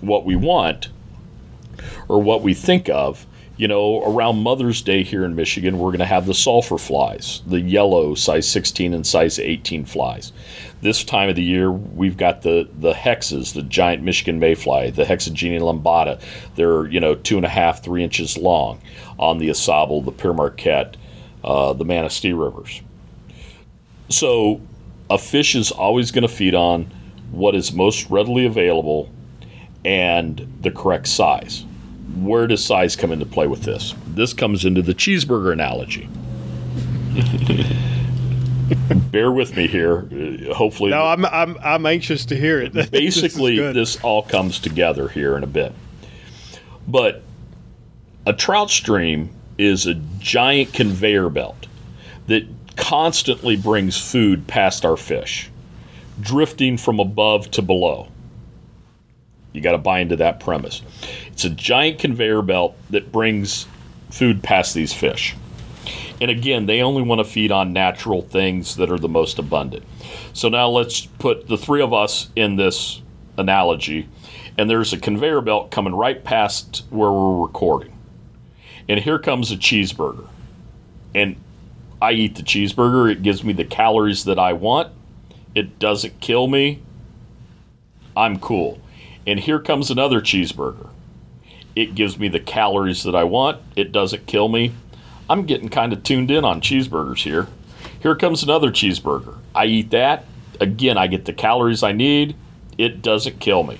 what we want or what we think of, you know, around Mother's Day here in Michigan, we're going to have the sulfur flies, the yellow size 16 and size 18 flies. This time of the year, we've got the the hexes, the giant Michigan mayfly, the Hexagenia limbata. They're you know two and a half, three inches long on the Au Sable, the Pere Marquette, uh, the Manistee rivers. So a fish is always going to feed on what is most readily available and the correct size. Where does size come into play with this? This comes into the cheeseburger analogy. Bear with me here. Hopefully, No, I'm I'm I'm anxious to hear it. Basically good. this all comes together here in a bit but a trout stream is a giant conveyor belt that constantly brings food past our fish drifting from above to below. You got to buy into that premise. It's a giant conveyor belt that brings food past these fish. And again, they only want to feed on natural things that are the most abundant. So now let's put the three of us in this analogy, and there's a conveyor belt coming right past where we're recording. And here comes a cheeseburger. And I eat the cheeseburger, it gives me the calories that I want, it doesn't kill me. I'm cool. And here comes another cheeseburger. It gives me the calories that I want, it doesn't kill me. I'm getting kind of tuned in on cheeseburgers here. Here comes another cheeseburger. I eat that. Again, I get the calories I need. It doesn't kill me.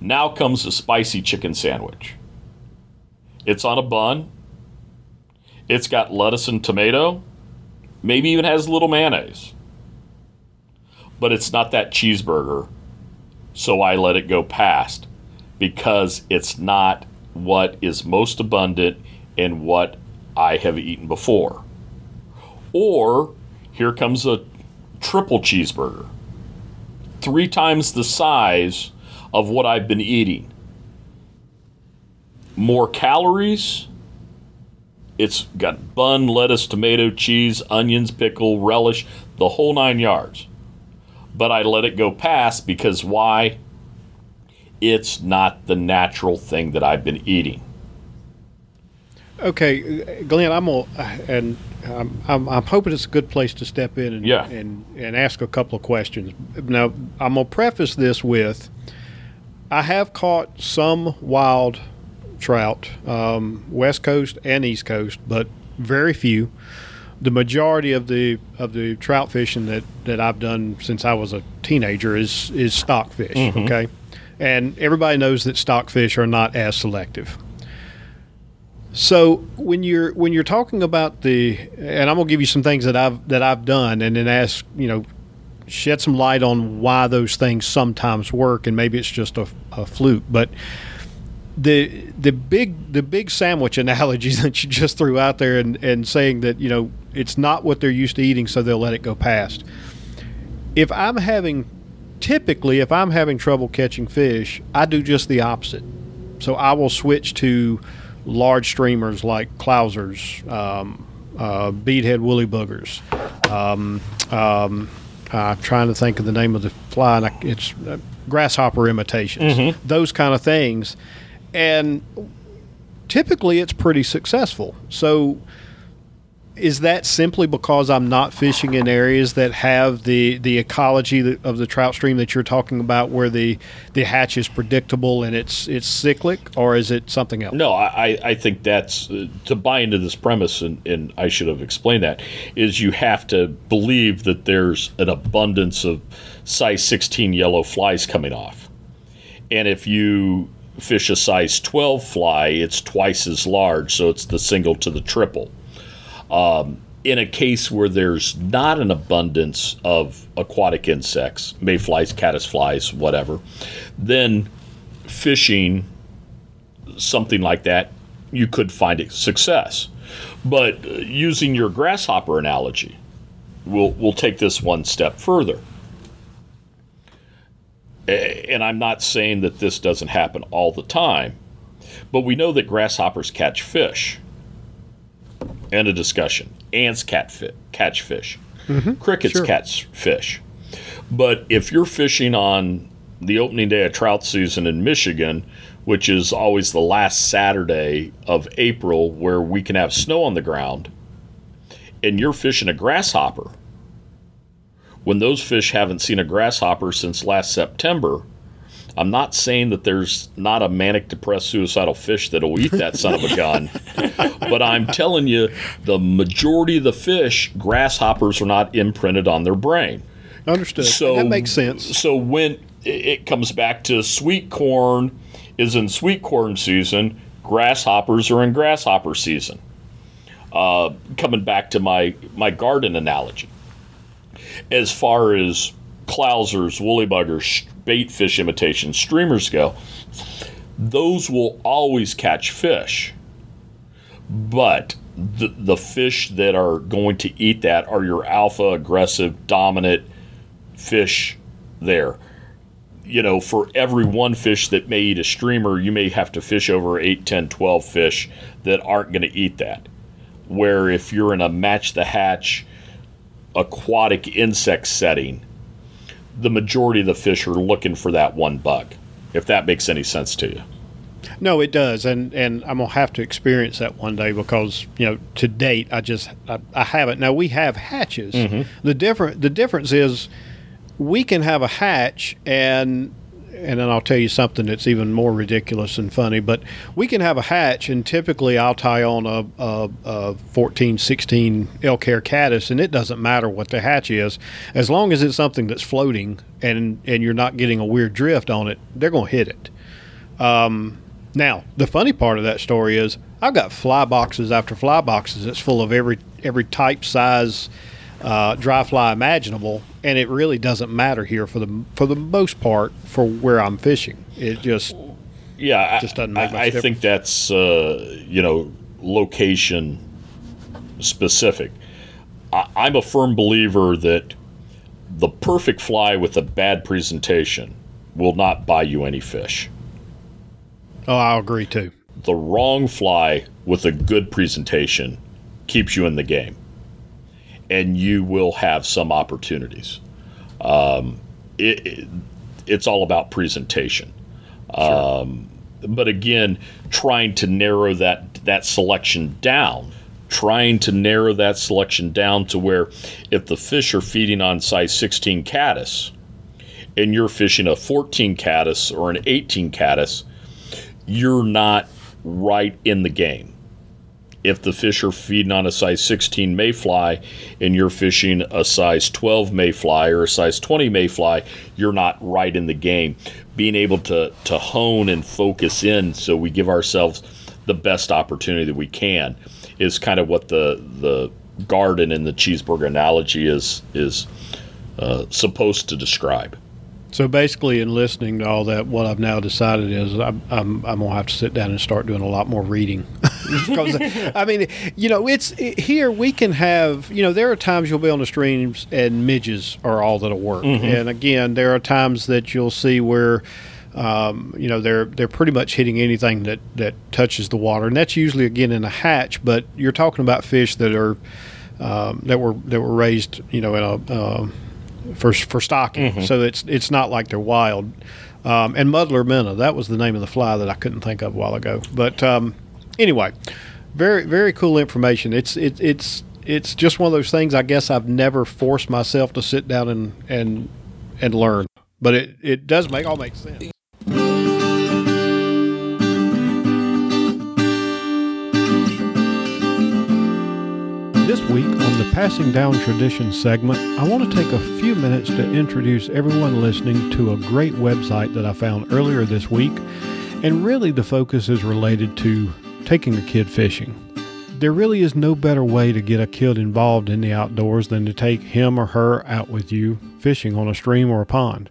Now comes the spicy chicken sandwich. It's on a bun. It's got lettuce and tomato. Maybe even has a little mayonnaise. But it's not that cheeseburger. So I let it go past because it's not what is most abundant in what I have eaten before. Or here comes a triple cheeseburger, three times the size of what I've been eating. More calories. It's got bun, lettuce, tomato, cheese, onions, pickle, relish, the whole nine yards. But I let it go past because why? It's not the natural thing that I've been eating. Okay, Glenn, I'm gonna, and I'm, I'm, I'm hoping it's a good place to step in and, Yeah. and and ask a couple of questions. Now, I'm gonna preface this with, I have caught some wild trout, um, West Coast and East Coast, but very few. The majority of the of the trout fishing that, that I've done since I was a teenager is is stockfish. Mm-hmm. Okay, and everybody knows that stockfish are not as selective. So when you're when you're talking about the, and I'm gonna give you some things that I've that I've done, and then ask you know, shed some light on why those things sometimes work, and maybe it's just a, a fluke. But the the big the big sandwich analogy that you just threw out there, and and saying that you know it's not what they're used to eating, so they'll let it go past. If I'm having typically if I'm having trouble catching fish, I do just the opposite. So I will switch to large streamers like Clousers, um, uh, beadhead woolly buggers. Um, um, I'm trying to think of the name of the fly, and I, it's uh, grasshopper imitations. Those kind of things, and typically it's pretty successful. So is that simply because I'm not fishing in areas that have the the ecology of the trout stream that you're talking about, where the the hatch is predictable and it's it's cyclic, or is it something else? No, I, I- think that's uh, to buy into this premise, and, and I should have explained that, is you have to believe that there's an abundance of size 16 yellow flies coming off. And if you fish a size 12 fly, it's twice as large, so it's the single to the triple. Um, in a case where there's not an abundance of aquatic insects, mayflies, caddisflies, whatever, then fishing something like that, you could find success. But uh, using your grasshopper analogy, we'll, we'll take this one step further. And I'm not saying that this doesn't happen all the time, but we know that grasshoppers catch fish. End a discussion. Ants catch, fi- catch fish. Mm-hmm. Crickets sure. catch fish. But if you're fishing on the opening day of trout season in Michigan, which is always the last Saturday of April where we can have snow on the ground, and you're fishing a grasshopper, when those fish haven't seen a grasshopper since last September, I'm not saying that there's not a manic depressed suicidal fish that'll eat that son of a gun, but I'm telling you, the majority of the fish, grasshoppers are not imprinted on their brain. Understood. So that makes sense. So when it- it comes back to sweet corn is in sweet corn season, grasshoppers are in grasshopper season. Uh, coming back to my my garden analogy, as far as clousers, woolly buggers, bait fish imitations, streamers go, those will always catch fish. But the, the fish that are going to eat that are your alpha, aggressive, dominant fish there. You know, for every one fish that may eat a streamer, you may have to fish over 8, 10, 12 fish that aren't going to eat that. Where if you're in a match the hatch aquatic insect setting, the majority of the fish are looking for that one bug, if that makes any sense to you. No, it does, and and I'm gonna have to experience that one day because you know to date I just I, I haven't. Now we have hatches. Mm-hmm. The different the difference is we can have a hatch and and then I'll tell you something that's even more ridiculous and funny. But we can have a hatch, and typically I'll tie on a, a, a 14, 16 elk hair caddis, and it doesn't matter what the hatch is, as long as it's something that's floating and and you're not getting a weird drift on it, they're gonna hit it. Now, the funny part of that story is I've got fly boxes after fly boxes that's full of every every type, size, uh, dry fly imaginable, and it really doesn't matter here for the for the most part for where I'm fishing. It just Yeah, Just I, doesn't make much I, I think that's uh, you know location specific. I, I'm a firm believer that the perfect fly with a bad presentation will not buy you any fish. oh, I'll agree too. The wrong fly with a good presentation keeps you in the game, and you will have some opportunities. Um, it, it, it's all about presentation. Um, but again, trying to narrow that that selection down, trying to narrow that selection down to where if the fish are feeding on size 16 caddis, and you're fishing a 14 caddis or an 18 caddis, you're not right in the game. If the fish are feeding on a size 16 mayfly and you're fishing a size 12 mayfly or a size 20 mayfly, you're not right in the game. Being able to, to hone and focus in so we give ourselves the best opportunity that we can is kind of what the, the garden and the cheeseburger analogy is, is uh, supposed to describe. So basically, in listening to all that, what I've now decided is I'm, I'm, I'm gonna have to sit down and start doing a lot more reading. I mean, you know, it's it, here we can have. You know, there are times you'll be on the streams and midges are all that'll work. And again, there are times that you'll see where. Um, you know they're they're pretty much hitting anything that, that touches the water, and that's usually again in a hatch. But you're talking about fish that are um, that were that were raised, you know, in a um, for for stocking. So it's it's not like they're wild. Um, and muddler minnow, that was the name of the fly that I couldn't think of a while ago. But um, anyway, very very cool information. It's it, it's it's just one of those things. I guess I've never forced myself to sit down and and and learn, but it it does make all make sense. This week on the Passing Down Tradition segment, I want to take a few minutes to introduce everyone listening to a great website that I found earlier this week. And really, the focus is related to taking a kid fishing. There really is no better way to get a kid involved in the outdoors than to take him or her out with you fishing on a stream or a pond.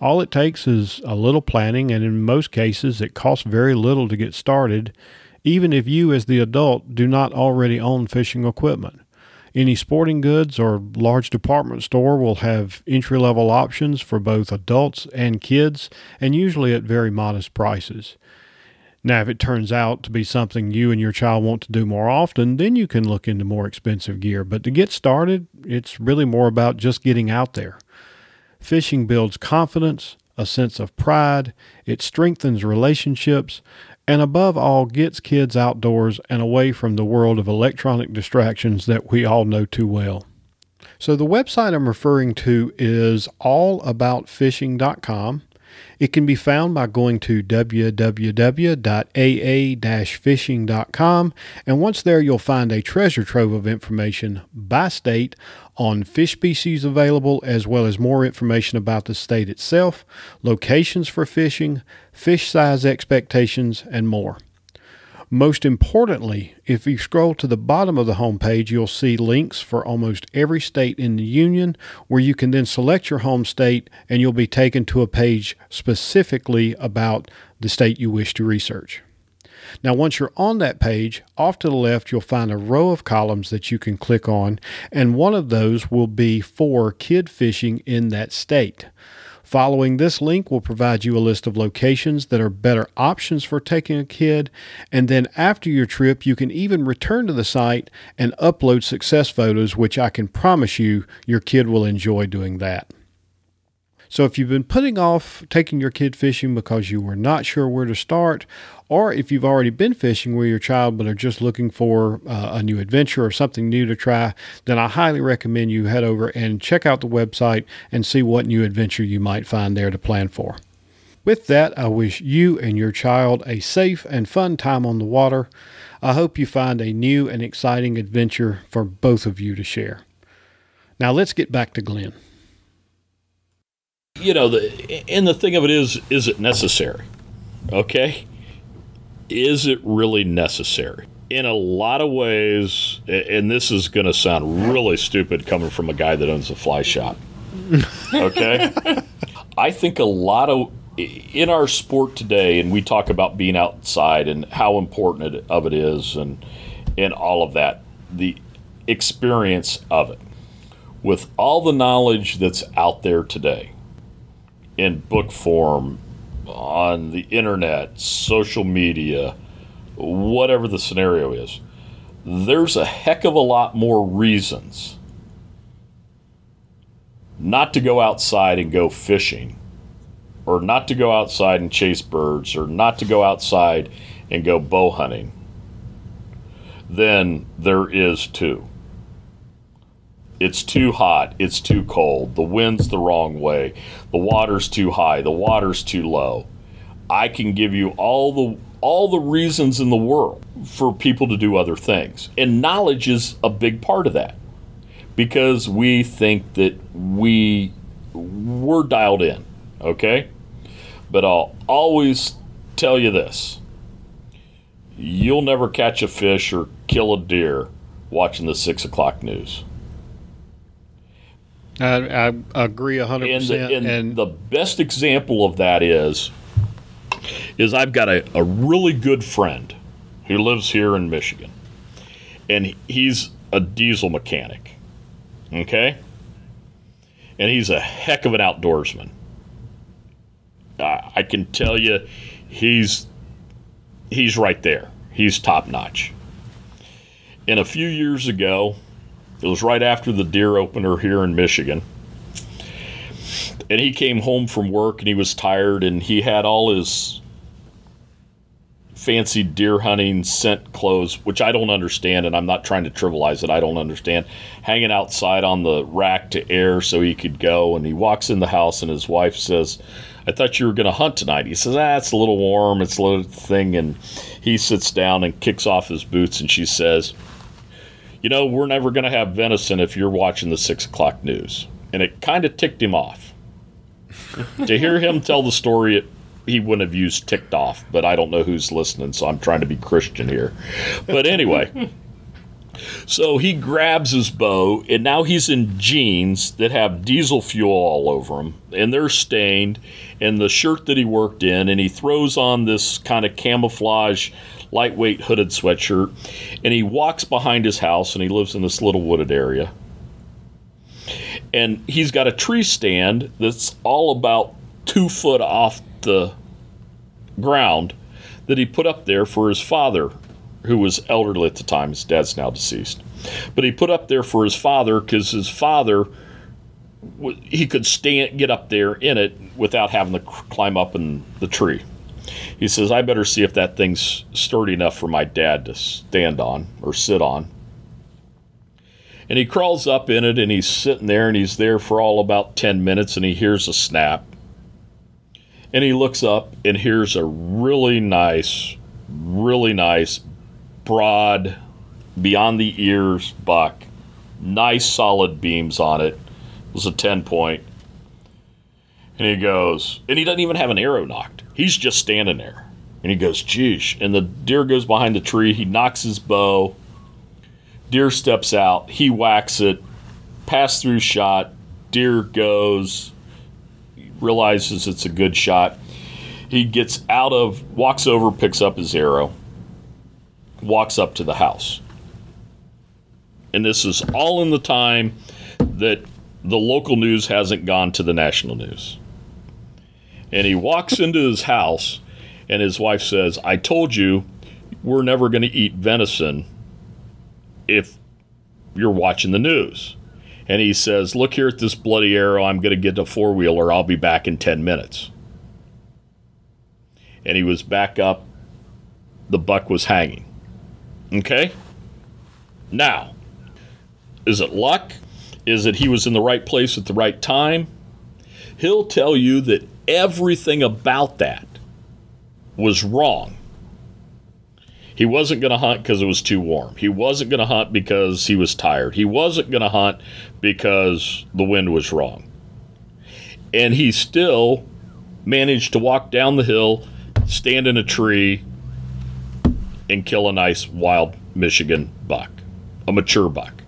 All it takes is a little planning, and in most cases, it costs very little to get started, even if you, as the adult, do not already own fishing equipment. Any sporting goods or large department store will have entry level options for both adults and kids, and usually at very modest prices. Now, if it turns out to be something you and your child want to do more often, then you can look into more expensive gear. But to get started, it's really more about just getting out there. Fishing builds confidence, a sense of pride, it strengthens relationships, and above all, gets kids outdoors and away from the world of electronic distractions that we all know too well. So, the website I'm referring to is allaboutfishing.com. It can be found by going to www.aa-fishing.com and once there you'll find a treasure trove of information by state on fish species available as well as more information about the state itself, locations for fishing, fish size expectations, and more. Most importantly, if you scroll to the bottom of the homepage, you'll see links for almost every state in the union where you can then select your home state and you'll be taken to a page specifically about the state you wish to research. Now, once you're on that page, off to the left, you'll find a row of columns that you can click on, and one of those will be for kid fishing in that state. Following this link will provide you a list of locations that are better options for taking a kid, and then after your trip, you can even return to the site and upload success photos, which I can promise you your kid will enjoy doing that. So, if you've been putting off taking your kid fishing because you were not sure where to start, or if you've already been fishing with your child but are just looking for uh, a new adventure or something new to try, then I highly recommend you head over and check out the website and see what new adventure you might find there to plan for. With that, I wish you and your child a safe and fun time on the water. I hope you find a new and exciting adventure for both of you to share. Now let's get back to Glenn you know, the and the thing of it is, is it necessary? Okay, is it really necessary? In a lot of ways, and this is going to sound really stupid coming from a guy that owns a fly shop. Okay, I think a lot of in our sport today, and we talk about being outside and how important it, of it is, and and all of that, the experience of it, with all the knowledge that's out there today in book form, on the internet, social media, whatever the scenario is, there's a heck of a lot more reasons not to go outside and go fishing, or not to go outside and chase birds, or not to go outside and go bow hunting than there is to. It's too hot. It's too cold. The wind's the wrong way. The water's too high. The water's too low. I can give you all the all the reasons in the world for people to do other things. And knowledge is a big part of that. Because we think that we we're dialed in, okay? But I'll always tell you this. You'll never catch a fish or kill a deer watching the six o'clock news. I, I agree hundred percent. And, and the best example of that is, is I've got a, a really good friend who lives here in Michigan, and he's a diesel mechanic. Okay, and he's a heck of an outdoorsman. I, I can tell you, he's he's right there. He's top notch. And a few years ago, it was right after the deer opener here in Michigan. And he came home from work and he was tired and he had all his fancy deer hunting scent clothes, which I don't understand, and I'm not trying to trivialize it. I don't understand. Hanging outside on the rack to air so he could go. And he walks in the house, and his wife says, I thought you were going to hunt tonight. He says, Ah, it's a little warm. It's a little thing. And he sits down and kicks off his boots, and she says, you know, we're never going to have venison if you're watching the six o'clock news. And it kind of ticked him off. to hear him tell the story, it, he wouldn't have used ticked off, but I don't know who's listening, so I'm trying to be Christian here. But anyway. So he grabs his bow, and now he's in jeans that have diesel fuel all over them, and they're stained, and the shirt that he worked in, and he throws on this kind of camouflage lightweight hooded sweatshirt, and he walks behind his house, and he lives in this little wooded area. And he's got a tree stand that's all about two foot off the ground that he put up there for his father, who was elderly at the time. His dad's now deceased. But he put up there for his father because his father he could stand get up there in it without having to climb up in the tree. He says, I better see if that thing's sturdy enough for my dad to stand on or sit on. And he crawls up in it and he's sitting there and he's there for all about 10 minutes and he hears a snap. And he looks up and hears a really nice, really nice, broad, beyond the ears buck. Nice solid beams on it. It was a 10 point. And he goes, and he doesn't even have an arrow nocked. He's just standing there. And he goes, geesh. And the deer goes behind the tree. He knocks his bow. Deer steps out. He whacks it. Pass through shot. Deer goes. Realizes it's a good shot. He gets out of, walks over, picks up his arrow. walks up to the house. And this is all in the time that the local news hasn't gone to the national news. And he walks into his house, and his wife says, I told you we're never going to eat venison if you're watching the news. And he says, Look here at this bloody arrow. I'm going to get a four wheeler. I'll be back in 10 minutes. And he was back up. The buck was hanging. Okay? Now, is it luck? Is it he was in the right place at the right time? He'll tell you that everything about that was wrong. He wasn't going to hunt because it was too warm. He wasn't going to hunt because he was tired. He wasn't going to hunt because the wind was wrong. And he still managed to walk down the hill, stand in a tree, and kill a nice wild Michigan buck, a mature buck.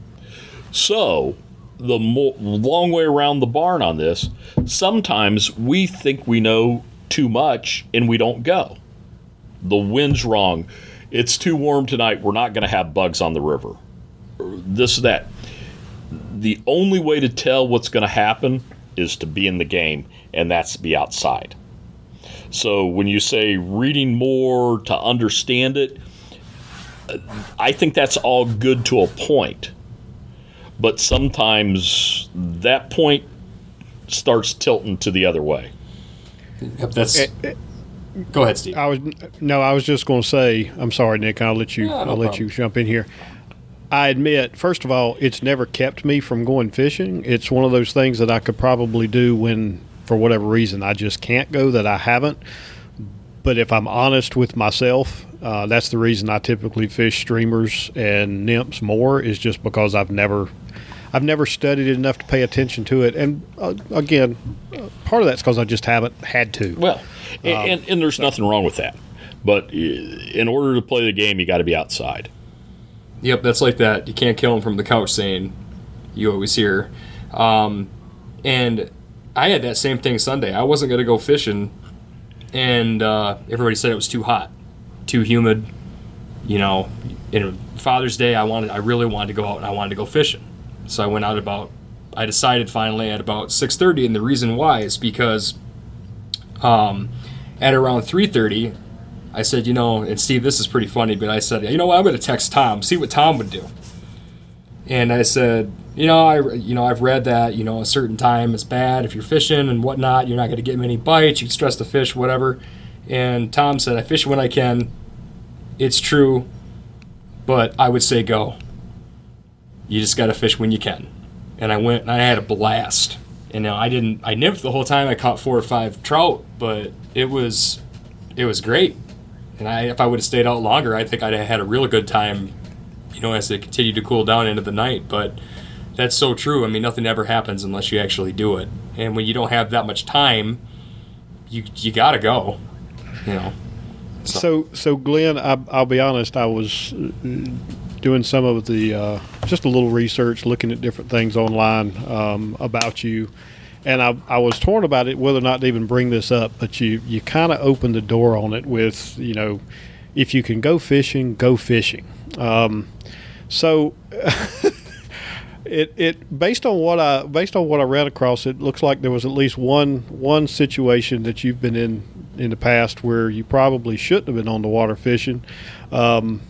So, the mo- long way around the barn on this, sometimes we think we know too much and we don't go. The wind's wrong. It's too warm tonight. We're not going to have bugs on the river. This, that. The only way to tell what's going to happen is to be in the game, and that's to be outside. So when you say reading more to understand it, I think that's all good to a point. But sometimes that point starts tilting to the other way. Yep, that's. Go ahead, Steve. I was no, I was just going to say. I'm sorry, Nick. I'll let you. Yeah, no I'll let you jump in here. I admit, first of all, it's never kept me from going fishing. It's one of those things that I could probably do when, for whatever reason, I just can't go. That I haven't. But if I'm honest with myself, uh, that's the reason I typically fish streamers and nymphs more. Is just because I've never, I've never studied it enough to pay attention to it. And uh, again, uh, part of that's because I just haven't had to. Well, a- and, and there's nothing wrong with that. But in order to play the game, you got to be outside. Yep, that's like that. You can't kill him from the couch saying you always hear. Um, and I had that same thing Sunday. I wasn't going to go fishing, and uh, everybody said it was too hot, too humid. You know, in Father's Day, I wanted, I really wanted to go out and I wanted to go fishing. So I went out about. I decided finally at about 6:30, and the reason why is because um, at around 3:30, I said, you know, and Steve, this is pretty funny, but I said, you know what, I'm going to text Tom, see what Tom would do. And I said, you know, I, you know, I've read that, you know, a certain time is bad if you're fishing and whatnot. You're not going to get many bites. You can stress the fish, whatever. And Tom said, I fish when I can. It's true, but I would say go. You just got to fish when you can. And I went and I had a blast. And now I didn't, I nymphed the whole time. I caught four or five trout, but it was, it was great. And I, if I would have stayed out longer, I think I'd have had a real good time, you know, as it continued to cool down into the night. But that's so true. I mean, nothing ever happens unless you actually do it. And when you don't have that much time, you you gotta go. You know. So, so Glenn, I, I'll be honest. I was doing some of the uh, just a little research, looking at different things online um, about you, and I, I was torn about it whether or not to even bring this up. But you, you kind of opened the door on it with, you know, if you can go fishing, go fishing. Um, so. It, it based on what I based on what I read across, it looks like there was at least one one situation that you've been in in the past where you probably shouldn't have been on the water fishing. Um,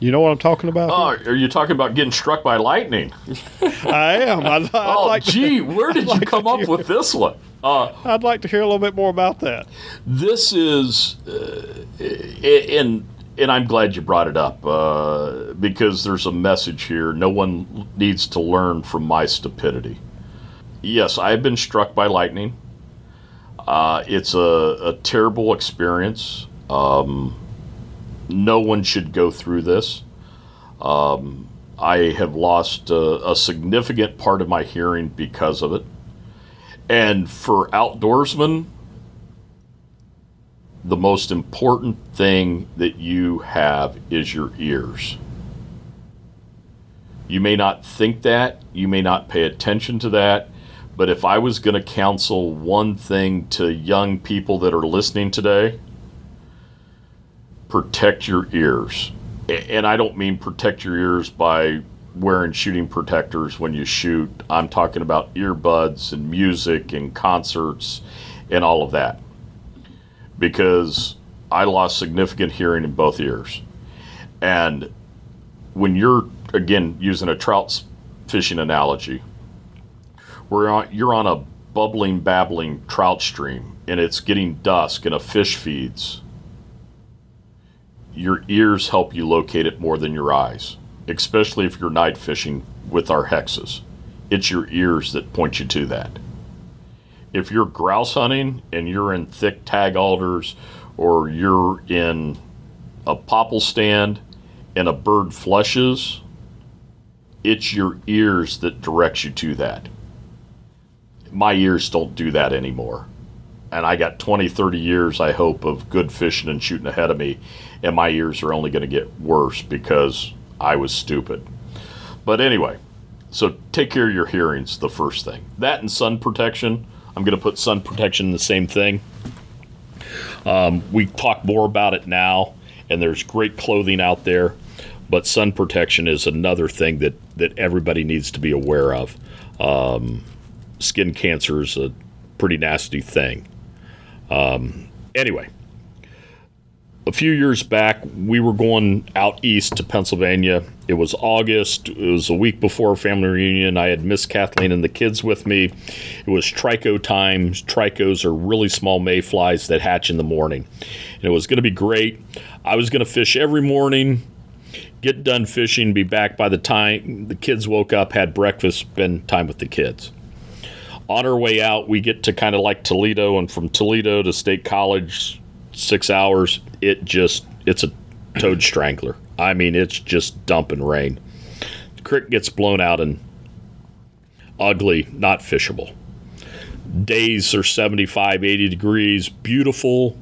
you know what I'm talking about? Oh, are you talking about getting struck by lightning? I am. I'd, I'd Oh, like to- gee, where did you like come up hear- with this one? Uh, I'd like to hear a little bit more about that. this is, uh, and and I'm glad you brought it up uh, because there's a message here. No one needs to learn from my stupidity. Yes, I've been struck by lightning. Uh, it's a, a terrible experience. Um, no one should go through this. Um, I have lost a, a significant part of my hearing because of it. And for outdoorsmen, the most important thing that you have is your ears. You may not think that, you may not pay attention to that, but if I was going to counsel one thing to young people that are listening today, protect your ears. and I don't mean protect your ears by wearing shooting protectors when you shoot. I'm talking about earbuds and music and concerts and all of that. Because I lost significant hearing in both ears. And when you're, again, using a trout fishing analogy, where you're on a bubbling, babbling trout stream and it's getting dusk and a fish feeds, your ears help you locate it more than your eyes, especially if you're night fishing with our hexes. It's your ears that point you to that. If you're grouse hunting and you're in thick tag alders or you're in a popple stand and a bird flushes, it's your ears that directs you to that. My ears don't do that anymore. And I got 20, 30 years, I hope, of good fishing and shooting ahead of me. And my ears are only going to get worse because I was stupid. But anyway, so take care of your hearings, the first thing. That and sun protection. I'm going to put sun protection in the same thing. Um, we talk more about it now, and there's great clothing out there, but sun protection is another thing that, that everybody needs to be aware of. Um, skin cancer is a pretty nasty thing. Um, anyway, a few years back, we were going out east to Pennsylvania. It was August. It was a week before family reunion. I had Miss Kathleen and the kids with me. It was trico time. Tricos are really small mayflies that hatch in the morning. And it was going to be great. I was going to fish every morning, get done fishing, be back by the time the kids woke up, had breakfast, spend time with the kids on our way out, we get to kind of like Toledo, and from Toledo to State College, six hours. It just it's a toad strangler. I mean, it's just dumping rain. The creek gets blown out and ugly, not fishable. Days are 75, 80 degrees, beautiful.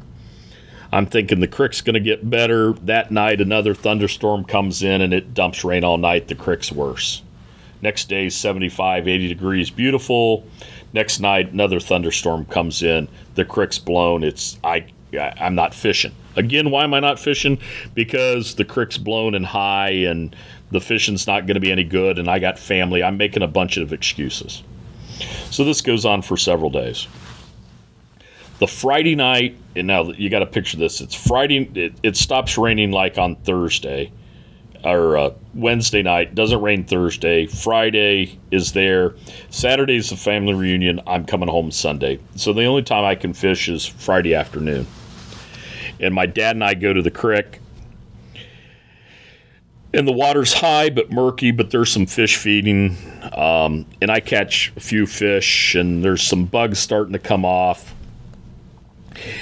I'm thinking the creek's going to get better. That night, another thunderstorm comes in and it dumps rain all night. The creek's worse. Next day, 75, 80 degrees, beautiful. Next night, another thunderstorm comes in. The creek's blown. It's I, I'm not fishing. Again, why am I not fishing? Because the creek's blown and high, and the fishing's not going to be any good. And I got family. I'm making a bunch of excuses. So this goes on for several days. The Friday night, and now you got to picture this. It's Friday. It, it stops raining like on Thursday or uh, Wednesday night. Doesn't rain Thursday. Friday is there. Saturday is the family reunion. I'm coming home Sunday. So the only time I can fish is Friday afternoon. And my dad and I go to the creek. And the water's high but murky, but there's some fish feeding. Um, and I catch a few fish, and there's some bugs starting to come off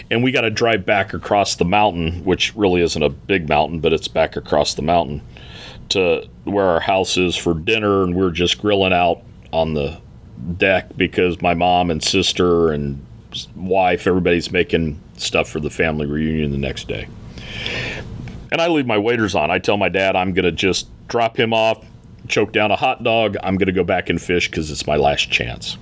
and we got to drive back across the mountain, which really isn't a big mountain, but it's back across the mountain to where our house is for dinner, and we're just grilling out on the deck because my mom and sister and wife, everybody's making stuff for the family reunion the next day. And I leave my waders on. I tell my dad I'm going to just drop him off, choke down a hot dog. I'm going to go back and fish because it's my last chance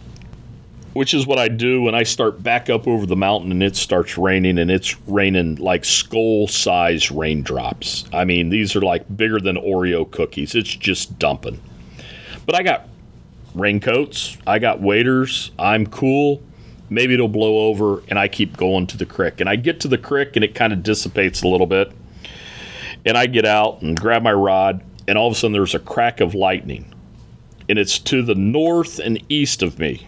which is what I do when I start back up over the mountain and it starts raining and it's raining like skull size raindrops. I mean, these are like bigger than Oreo cookies. It's just dumping. But I got raincoats, I got waders, I'm cool. Maybe it'll blow over and I keep going to the creek. And I get to the creek and it kind of dissipates a little bit. And I get out and grab my rod and all of a sudden there's a crack of lightning. And it's to the north and east of me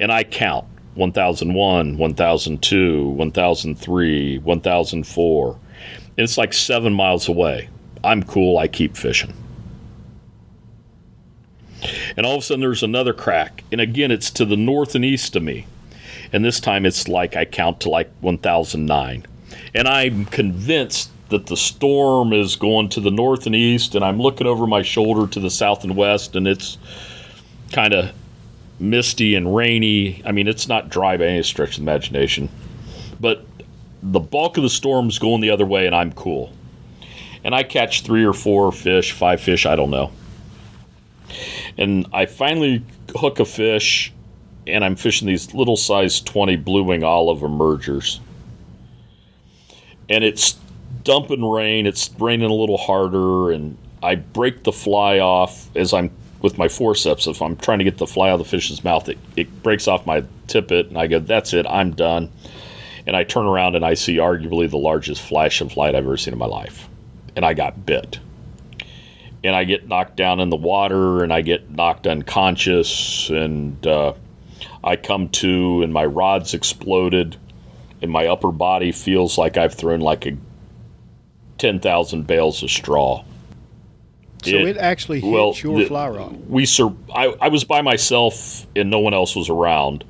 and I count 1001, 1002, 1003, 1004. And it's like seven miles away. I'm cool. I keep fishing. And all of a sudden, there's another crack. And again, it's to the north and east of me. And this time, it's like I count to like 1009. And I'm convinced that the storm is going to the north and east. And I'm looking over my shoulder to the south and west. And it's kind of misty and rainy. I mean, it's not dry by any stretch of the imagination. But the bulk of the storm's going the other way, and I'm cool. And I catch three or four fish, five fish, I don't know. And I finally hook a fish, and I'm fishing these little size 20 blue wing olive emergers. And it's dumping rain. It's raining a little harder, and I break the fly off as I'm with my forceps. If I'm trying to get the fly out of the fish's mouth, it, it breaks off my tippet, and I go, "That's it, I'm done." And I turn around and I see arguably the largest flash of light I've ever seen in my life, and I got bit. And I get knocked down in the water, and I get knocked unconscious, and uh, I come to, and my rod's exploded, and my upper body feels like I've thrown like a ten thousand bales of straw. So it, actually hit well, your the- fly rod. we sur- I, I was by myself and no one else was around.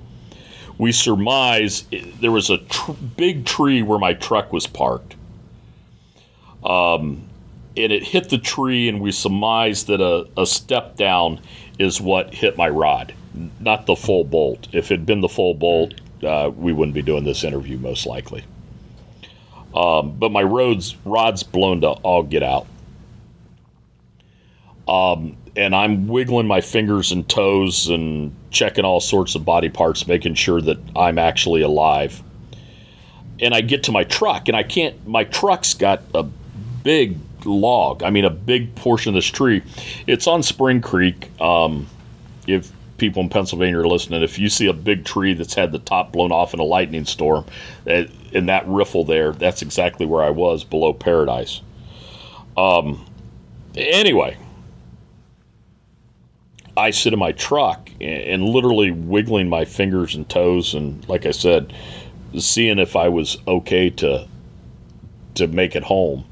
We surmise it- there was a tr- big tree where my truck was parked. Um, and it hit the tree, and we surmise that a, a step down is what hit my rod, not the full bolt. If it had been the full bolt, uh, we wouldn't be doing this interview most likely. Um, but my road's rod's blown to all get out and I'm wiggling my fingers and toes and checking all sorts of body parts, making sure that I'm actually alive. And I get to my truck, and I can't. My truck's got a big log. I mean, a big portion of this tree. It's on Spring Creek. Um, if people in Pennsylvania are listening, if you see a big tree that's had the top blown off in a lightning storm, in that riffle there, that's exactly where I was below Paradise. Um, anyway, I sit in my truck and, literally wiggling my fingers and toes, and like I said, seeing if I was okay to to make it home.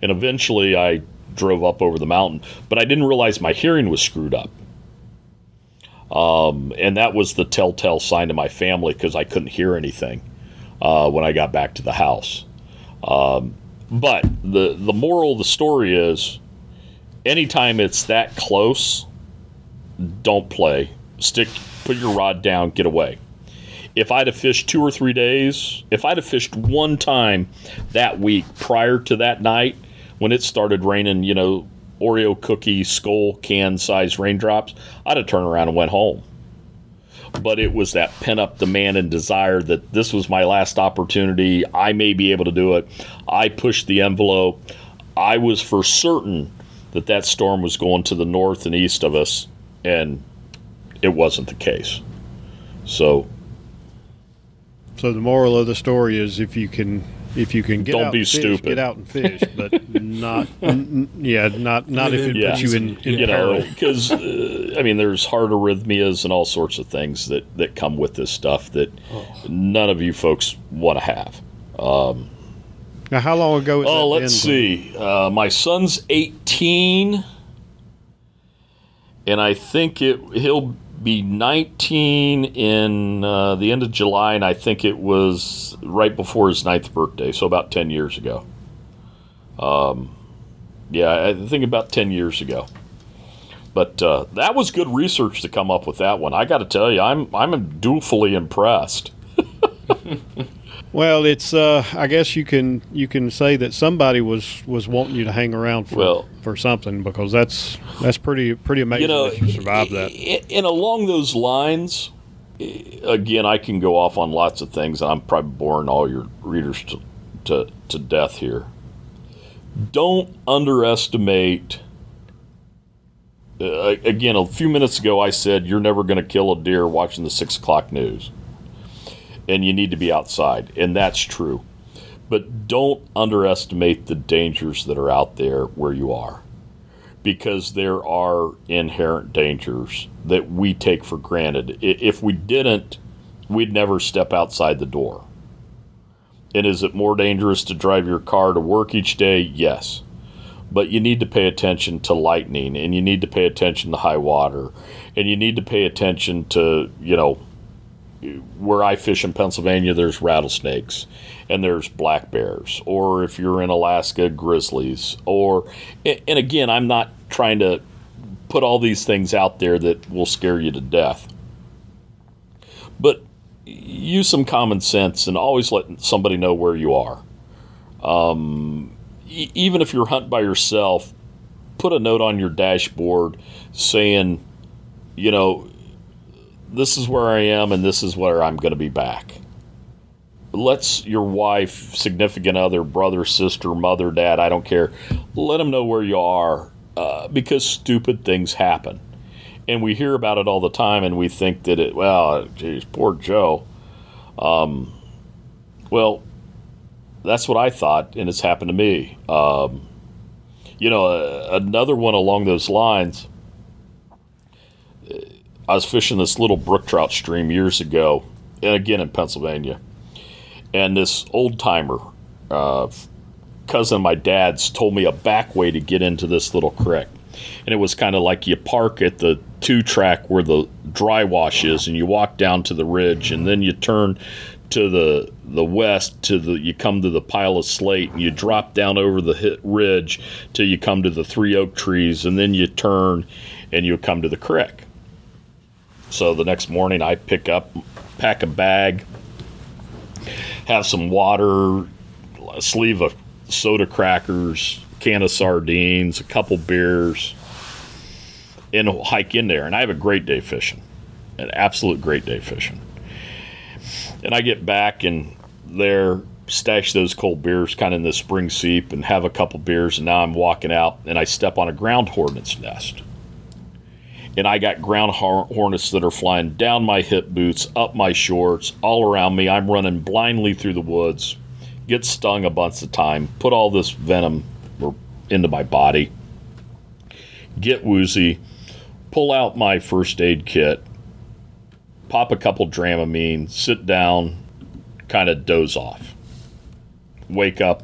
And eventually, I drove up over the mountain, but I didn't realize my hearing was screwed up. Um, and that was the telltale sign to my family because I couldn't hear anything uh, when I got back to the house. Um, but the the moral of the story is, anytime it's that close, don't play. Stick, put your rod down, get away. If I'd have fished two or three days, if I'd have fished one time that week prior to that night when it started raining, you know, Oreo cookie skull can size raindrops, I'd have turned around and went home. But it was that pent up demand and desire that this was my last opportunity. I may be able to do it. I pushed the envelope. I was for certain that that storm was going to the north and east of us, and it wasn't the case. So So the moral of the story is if you can if you can get Don't out be and fish, stupid. get out and fish, but not n- n- yeah, not not if it Yeah. puts you in, in you know, peril. because uh, I mean, there's heart arrhythmias and all sorts of things that that come with this stuff that none of you folks want to have. Um, Now, how long ago was Oh, that let's been? see. Uh, my son's 18, and I think it he'll be 19 in uh, the end of July, and I think it was right before his ninth birthday, so about 10 years ago. Um, yeah, I think about 10 years ago. But uh, that was good research to come up with that one. I got to tell you, I'm I'm dutifully impressed. Well, it's uh, I guess you can you can say that somebody was was wanting you to hang around for Well- for something because that's that's pretty pretty amazing you know, that you survived that. And along those lines, again, I can go off on lots of things, and I'm probably boring all your readers to, to, to death here. Don't underestimate. Uh, again, a few minutes ago, I said you're never going to kill a deer watching the six o'clock news, and you need to be outside, and that's true. But don't underestimate the dangers that are out there where you are because there are inherent dangers that we take for granted. If we didn't, we'd never step outside the door. And is it more dangerous to drive your car to work each day? Yes. But you need to pay attention to lightning and you need to pay attention to high water and you need to pay attention to, you know, where I fish in Pennsylvania, there's rattlesnakes and there's black bears, or if you're in Alaska, grizzlies, or and again, I'm not trying to put all these things out there that will scare you to death, but use some common sense and always let somebody know where you are. Um, even if you're hunting by yourself, put a note on your dashboard saying, you know, this is where I am and this is where I'm going to be back. let's your wife, significant other, brother, sister, mother, dad, I don't care, let them know where you are uh, because stupid things happen. And we hear about it all the time and we think that it, well, geez, poor Joe. Um, well, that's what I thought, and it's happened to me. Um, you know, uh, another one along those lines. I was fishing this little brook trout stream years ago, and again in Pennsylvania, and this old timer, uh, cousin of my dad's, told me a back way to get into this little creek, and it was kind of like you park at the two track where the dry wash is, and you walk down to the ridge, and then you turn to the the west to the you come to the pile of slate and you drop down over the ridge till you come to the three oak trees and then you turn and you come to the creek. So the next morning I pick up, pack a bag, have some water, a sleeve of soda crackers, can of sardines, a couple beers, and hike in there. And I have a great day fishing, an absolute great day fishing. And I get back and there, stash those cold beers kind of in the spring seep and have a couple beers. And now I'm walking out and I step on a ground hornet's nest. And I got ground hornets that are flying down my hip boots, up my shorts, all around me. I'm running blindly through the woods, get stung a bunch of time, put all this venom into my body, get woozy, pull out my first aid kit, pop a couple Dramamine, sit down, kind of doze off. Wake up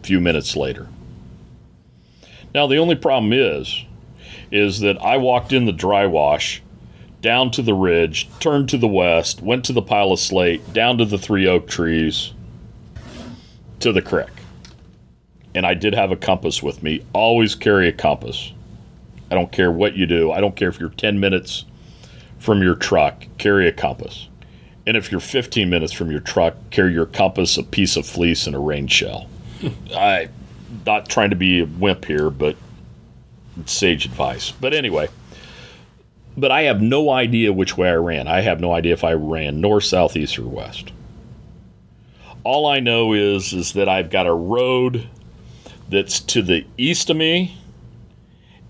a few minutes later. Now the only problem is is that I walked in the dry wash, down to the ridge, turned to the west, went to the pile of slate, down to the three oak trees, to the creek. And I did have a compass with me. Always carry a compass. I don't care what you do. I don't care if you're 10 minutes from your truck, carry a compass. And if you're 15 minutes from your truck, carry your compass, a piece of fleece, and a rain shell. I not trying to be a wimp here, but sage advice. But anyway, but I have no idea which way I ran. I have no idea if I ran north, south, east, or west. All I know is is that I've got a road that's to the east of me,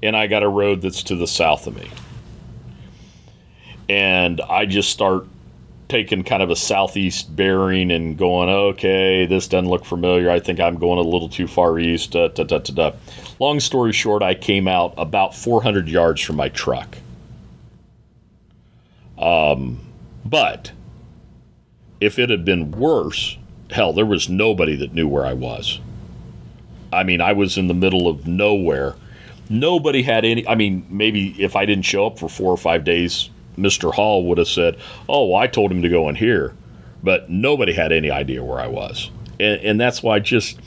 and I got a road that's to the south of me and I just start taking kind of a southeast bearing and going, okay, this doesn't look familiar. I think I'm going a little too far east. Da, da, da, da, da. Long story short, I came out about 400 yards from my truck. Um, but if it had been worse, hell, there was nobody that knew where I was. I mean, I was in the middle of nowhere. Nobody had any. I mean, maybe if I didn't show up for four or five days, Mr. Hall would have said, "Oh, well, I told him to go in here," but nobody had any idea where I was, and, and that's why just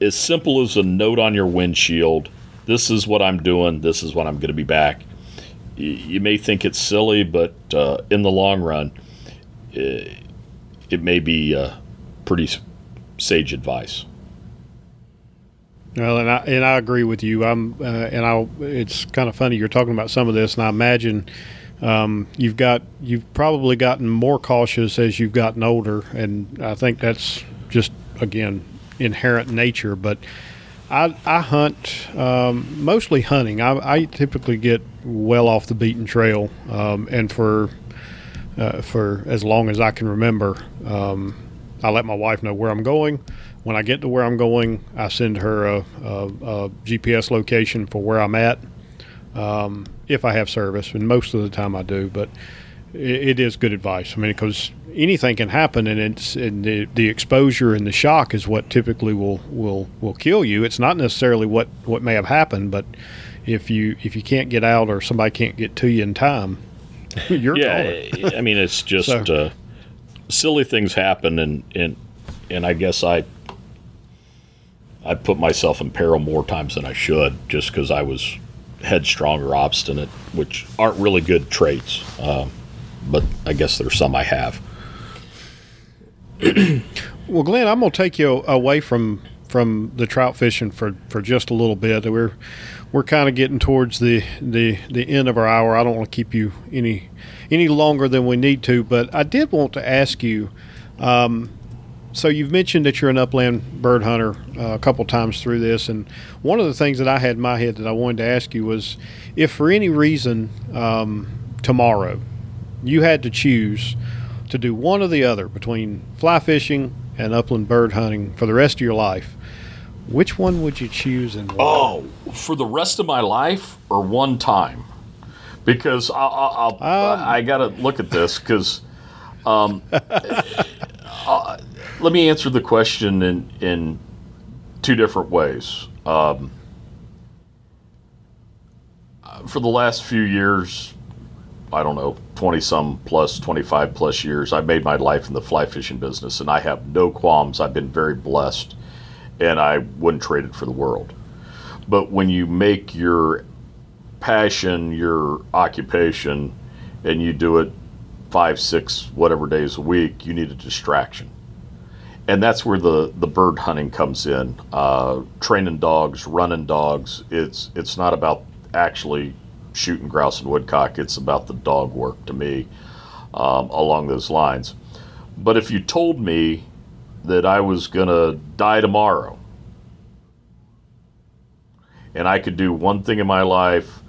as simple as a note on your windshield. This is what I'm doing. This is when I'm going to be back. You, may think it's silly, but uh, in the long run, it, eh, it may be uh, pretty sage advice. Well, and I and I agree with you. I'm uh, and I. It's kind of funny you're talking about some of this, and I imagine um, you've got you've probably gotten more cautious as you've gotten older, and I think that's just again inherent nature. But I, I hunt um, mostly hunting. I, I, typically get well off the beaten trail, um, and for uh, for as long as I can remember, um, I let my wife know where I'm going. When I get to where I'm going, I send her a, a, a GPS location for where I'm at. Um, if I have service, and most of the time I do. But it, it is good advice. I mean, because anything can happen, and it's and the, the exposure and the shock is what typically will will will kill you. It's not necessarily what what may have happened, but if you if you can't get out or somebody can't get to you in time, you're yeah. I mean, it's just so, uh, silly things happen, and and and I guess I I put myself in peril more times than I should, just because I was headstrong or obstinate, which aren't really good traits. Uh, but I guess there's some I have. well, Glenn, I'm going to take you away from from the trout fishing for, for just a little bit. We're we're kind of getting towards the, the the end of our hour. I don't want to keep you any any longer than we need to, but I did want to ask you. Um, so you've mentioned that you're an upland bird hunter uh, a couple times through this, and one of the things that I had in my head that I wanted to ask you was, if for any reason um, tomorrow you had to choose to do one or the other between fly fishing and upland bird hunting for the rest of your life, which one would you choose and why? Oh, for the rest of my life or one time? Because I'll, I'll Um, I got to look at this because um, uh, let me answer the question in in two different ways. Um, for the last few years, I don't know, 20 some plus, 25 plus years, I've made my life in the fly fishing business and I have no qualms. I've been very blessed and I wouldn't trade it for the world. But when you make your passion your occupation and you do it five, six, whatever days a week, you need a distraction. And that's where the, the bird hunting comes in. Uh, training dogs, running dogs. It's it's not about actually shooting grouse and woodcock. It's about the dog work to me um, along those lines. But if you told me that I was going to die tomorrow and I could do one thing in my life,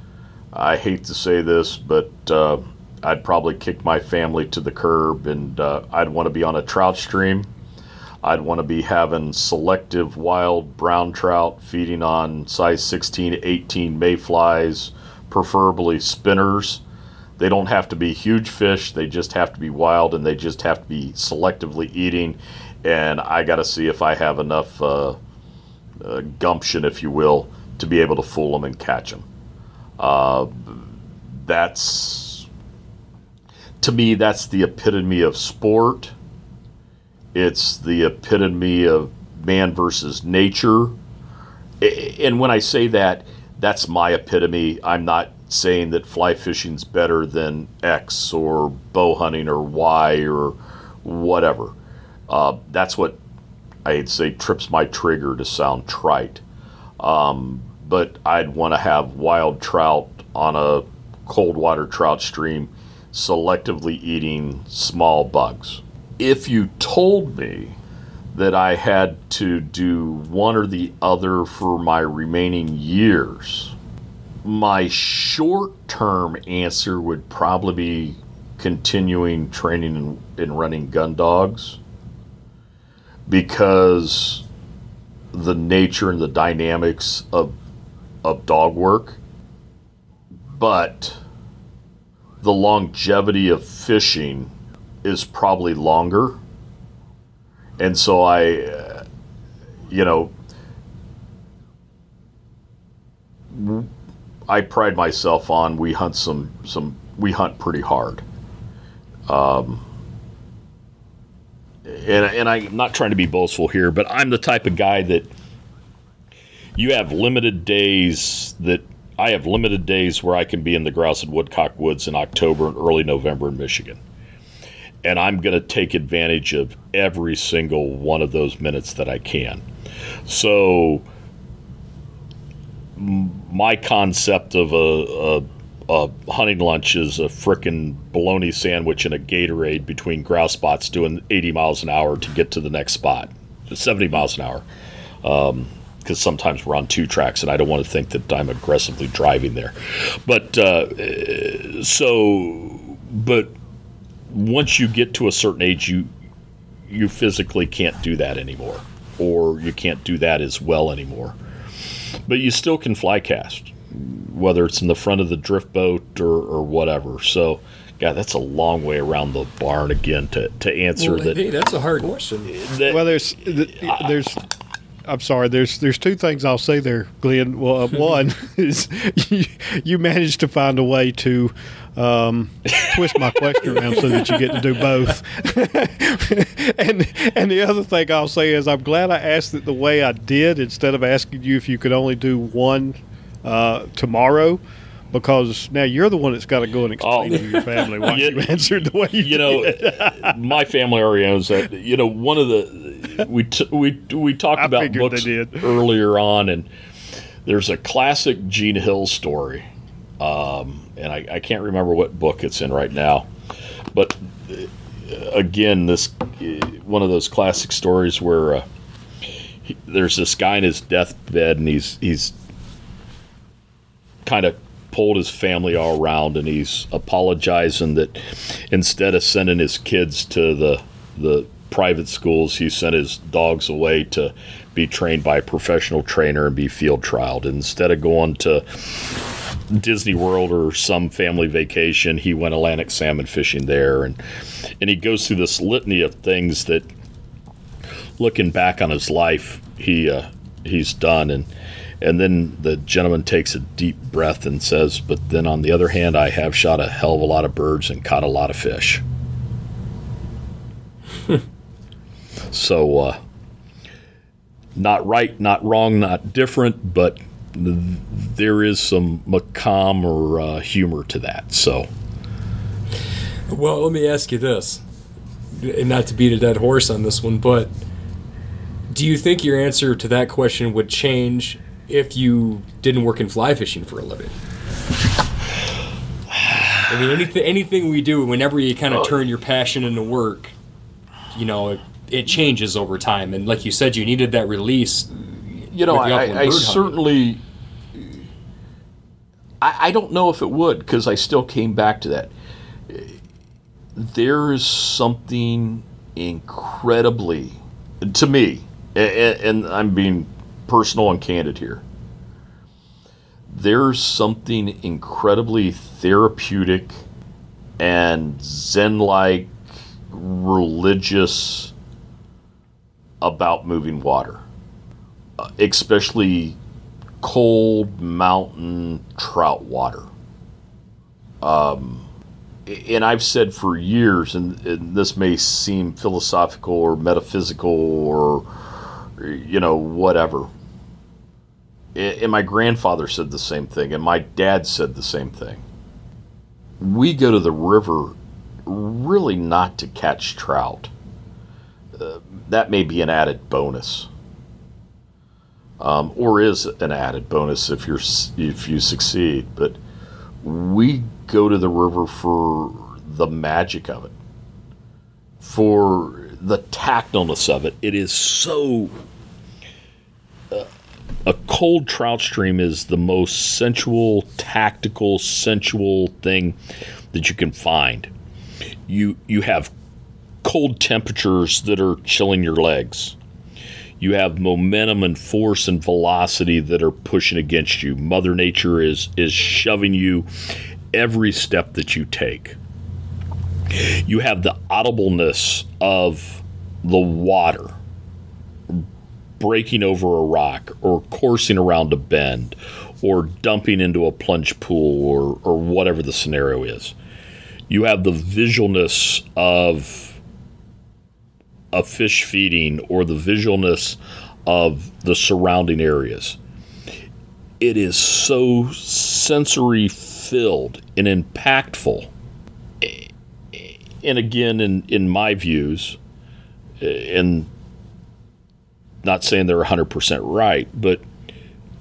I hate to say this, but uh, I'd probably kick my family to the curb and uh, I'd want to be on a trout stream. I'd want to be having selective wild brown trout feeding on size 16 18 mayflies, preferably spinners. They don't have to be huge fish, they just have to be wild and they just have to be selectively eating. And I got to see if I have enough uh, uh, gumption, if you will, to be able to fool them and catch them. Uh, that's, to me, that's the epitome of sport. It's the epitome of man versus nature. And when I say that, that's my epitome. I'm not saying that fly fishing's better than X or bow hunting or Y or whatever. Uh, that's what I'd say trips my trigger to sound trite. Um, but I'd want to have wild trout on a cold water trout stream selectively eating small bugs. If you told me that I had to do one or the other for my remaining years, my short term answer would probably be continuing training and, and running gun dogs because the nature and the dynamics of of dog work. But the longevity of fishing is probably longer and so i uh, you know i pride myself on we hunt some some we hunt pretty hard um and, and i'm not trying to be boastful here but i'm the type of guy that you have limited days that I have limited days where I can be in the grouse and woodcock woods in October and early November in Michigan. And I'm going to take advantage of every single one of those minutes that I can. So, my concept of a, a, a hunting lunch is a frickin' bologna sandwich and a Gatorade between grouse spots doing 80 miles an hour to get to the next spot, 70 miles an hour because sometimes we're on two tracks and I don't want to think that I'm aggressively driving there. But uh, so, but once you get to a certain age, you you physically can't do that anymore, or you can't do that as well anymore. But you still can fly cast, whether it's in the front of the drift boat or, or whatever. So. God, that's a long way around the barn again to, to answer Well, that. hey, that's a hard question. that Well, there's th- there's. I'm sorry. There's there's two things I'll say there, Glenn. Well, uh, one is you, you managed to find a way to um, twist my question around so that you get to do both. and and the other thing I'll say is I'm glad I asked it the way I did instead of asking you if you could only do one uh, tomorrow. Because now you're the one that's got to go and explain Oh. to your family why Yeah. you answered the way you, you know, my family already owns that. You know, one of the we t- we we talked I about books did. earlier on, and there's a classic Gene Hill story, um, and I, I can't remember what book it's in right now, but again, this uh, one of those classic stories where uh, he, there's this guy in his deathbed, and he's he's kind of pulled his family all around, and he's apologizing that instead of sending his kids to the the private schools, he sent his dogs away to be trained by a professional trainer and be field trialed. Instead of going to Disney World or some family vacation, he went Atlantic salmon fishing there, and and he goes through this litany of things that, looking back on his life, he uh, he's done, and and then the gentleman takes a deep breath and says, "But then on the other hand, I have shot a hell of a lot of birds and caught a lot of fish." so, uh, not right, not wrong, not different, but there is some macabre uh, humor to that. So, well, let me ask you this, and not to beat a dead horse on this one, but do you think your answer to that question would change if you didn't work in fly fishing for a living? I mean, anything anything we do, whenever you kind of oh. turn your passion into work, you know, it, it changes over time. And like you said, you needed that release you know, I, I certainly. I, I don't know if it would because I still came back to that. There is something incredibly, to me, and, and I'm being personal and candid here. There's something incredibly therapeutic and Zen like religious about moving water especially cold mountain trout water. Um, and I've said for years, and, and, this may seem philosophical or metaphysical or, you know, whatever. And my grandfather said the same thing, and my dad said the same thing. We go to the river really not to catch trout. Uh, that may be an added bonus um, or is an added bonus if you're if you succeed. But we go to the river for the magic of it, for the tactleness of it. It is so. A cold trout stream is the most sensual, tactical, sensual thing that you can find. You you have cold temperatures that are chilling your legs you have momentum and force and velocity that are pushing against you. Mother Nature is is shoving you every step that you take. You have the audibleness of the water breaking over a rock or coursing around a bend or dumping into a plunge pool or, or whatever the scenario is. You have the visualness of a fish feeding or the visualness of the surrounding areas. It is so sensory filled and impactful. And again, in, in my views, and not saying they're 100% right, but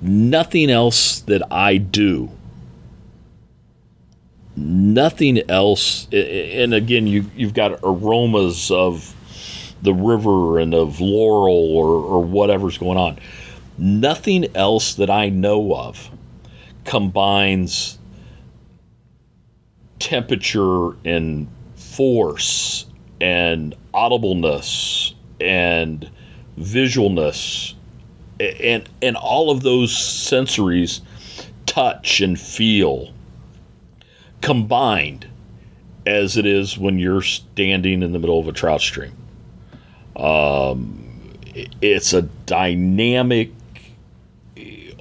nothing else that I do, nothing else, and again, you, you've got aromas of the river and of Laurel or, or whatever's going on. Nothing else that I know of combines temperature and force and audibleness and visualness and and all of those sensories touch and feel combined as it is when you're standing in the middle of a trout stream um, it's a dynamic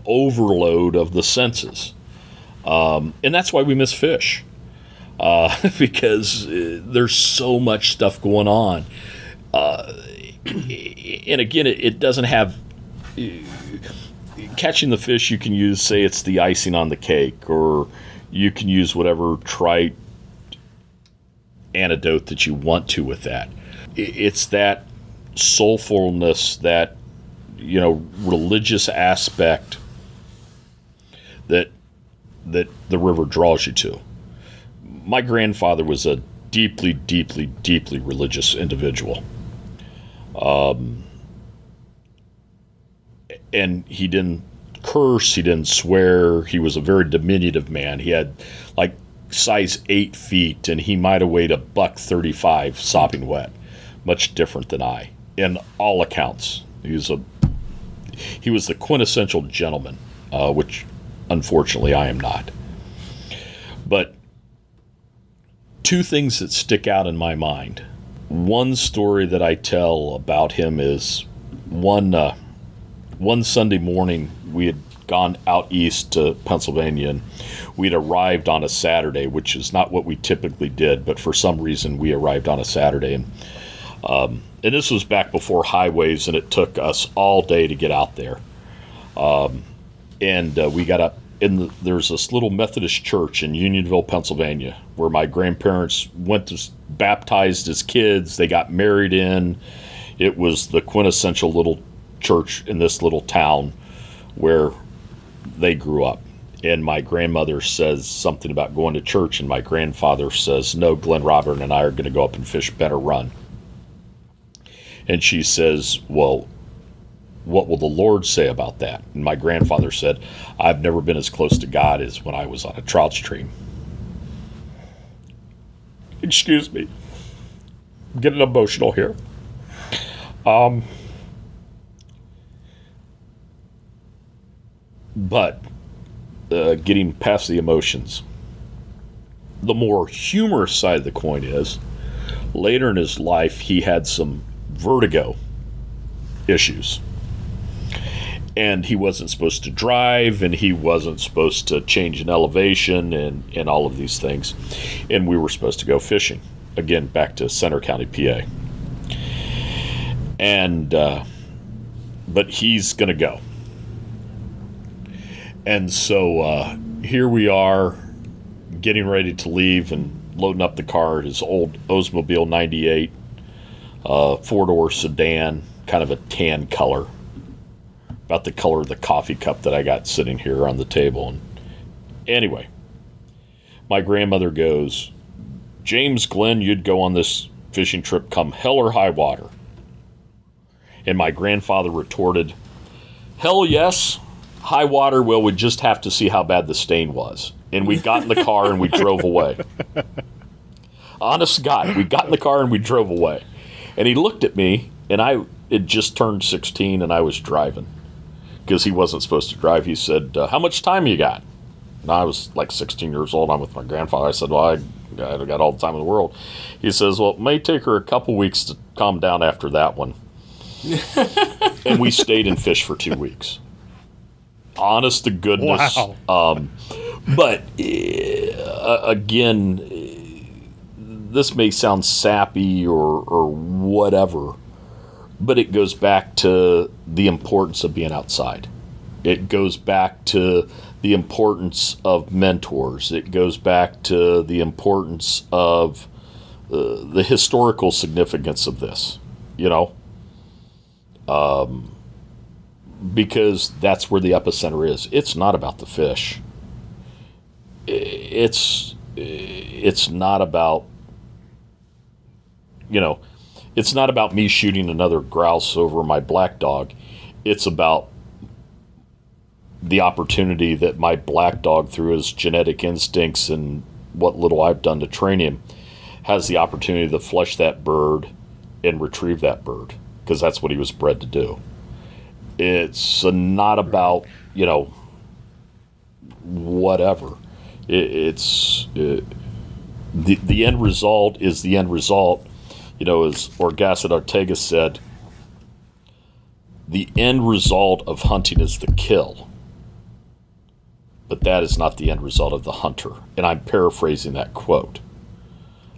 overload of the senses. Um, and that's why we miss fish. Uh, because uh, there's so much stuff going on. Uh, and again, it, it, doesn't have. Catching the fish, you can use, say, it's the icing on the cake, or you can use whatever trite antidote that you want to with that. It's that soulfulness, that you know religious aspect that that the river draws you to. My grandfather was a deeply, deeply, deeply religious individual. Um, and he didn't curse, he didn't swear. He was a very diminutive man. He had like size eight feet, and he might have weighed a buck thirty-five, sopping wet. Much different than I, in all accounts. He was a he was the quintessential gentleman, uh, which unfortunately I am not. But two things that stick out in my mind. One story that I tell about him is one uh, one Sunday morning we had gone out east to Pennsylvania and we'd arrived on a Saturday, which is not what we typically did, but for some reason we arrived on a Saturday and um, and this was back before highways and it took us all day to get out there. Um, and uh, we got up in the, there's this little Methodist church in Unionville, Pennsylvania, where my grandparents went to baptized as kids. They got married in. It was the quintessential little church in this little town where they grew up. And my grandmother says something about going to church, and my grandfather says, No, Glenn Robert and I are going to go up and fish Better Run. And she says, Well, what will the Lord say about that? And my grandfather said, I've never been as close to God as when I was on a trout stream. Excuse me. I'm getting emotional here. Um, but uh, getting past the emotions, the more humorous side of the coin is later in his life, he had some vertigo issues and he wasn't supposed to drive and he wasn't supposed to change an elevation and, and all of these things. And we were supposed to go fishing. Again back to center county pa and uh, but he's going to go. And so uh, here we are getting ready to leave and loading up the car his old oldsmobile 98 uh, four-door sedan kind of a tan color about the color of the coffee cup that I got sitting here on the table. And anyway, my grandmother goes, James Glenn, you'd go on this fishing trip come hell or high water. And my grandfather retorted, Hell yes, high water, well, we'd just have to see how bad the stain was. And we got in the car and we drove away. Honest guy, we got in the car and we drove away. And he looked at me, and I had just turned 16 and I was driving because he wasn't supposed to drive. He said, uh, "How much time you got?" And I was like 16 years old. I'm with my grandfather. I said, "Well, I, I got all the time in the world." He says, "Well, it may take her a couple weeks to calm down after that one." and we stayed and fished for two weeks. Honest to goodness. Wow. Um, but uh, again, this may sound sappy or, or whatever but it goes back to the importance of being outside. It goes back to the importance of mentors. It goes back to the importance of uh, the historical significance of this, you know? Um, because that's where the epicenter is. It's not about the fish. It's it's not about you know it's not about me shooting another grouse over my black dog. It's about the opportunity that my black dog, through his genetic instincts and what little I've done to train him, has the opportunity to flush that bird and retrieve that bird because that's what he was bred to do. It's not about, you know, whatever. It, it's it, the, the end result is the end result you know, as Orgasset Ortega said, the end result of hunting is the kill, but that is not the end result of the hunter. And I'm paraphrasing that quote.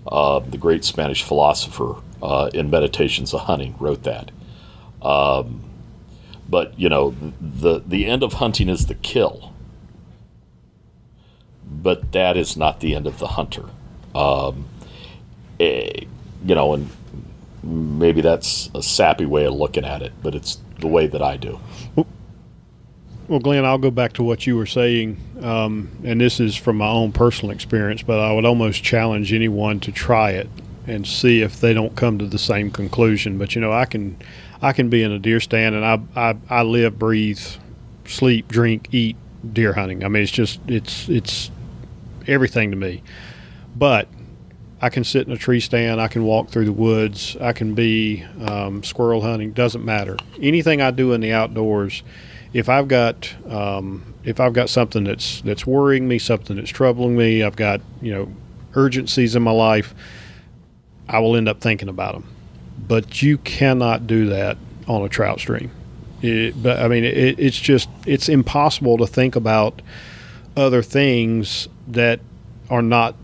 Uh, the great Spanish philosopher uh, in Meditations of Hunting wrote that. Um, but you know, the the end of hunting is the kill, but that is not the end of the hunter. Um, eh, you know, and maybe that's a sappy way of looking at it, but it's the way that I do. well, Glenn, I'll go back to what you were saying, um, and this is from my own personal experience, but I would almost challenge anyone to try it and see if they don't come to the same conclusion. But you know, I can, I can be in a deer stand, and I, I, I live, breathe, sleep, drink, eat deer hunting. I mean, it's just, it's, it's everything to me. But I can sit in a tree stand. I can walk through the woods. I can be um, squirrel hunting. Doesn't matter. Anything I do in the outdoors, if I've got um, if I've got something that's that's worrying me, something that's troubling me, I've got you know urgencies in my life, I will end up thinking about them. But you cannot do that on a trout stream. It, but I mean, it, it's just it's impossible to think about other things that are not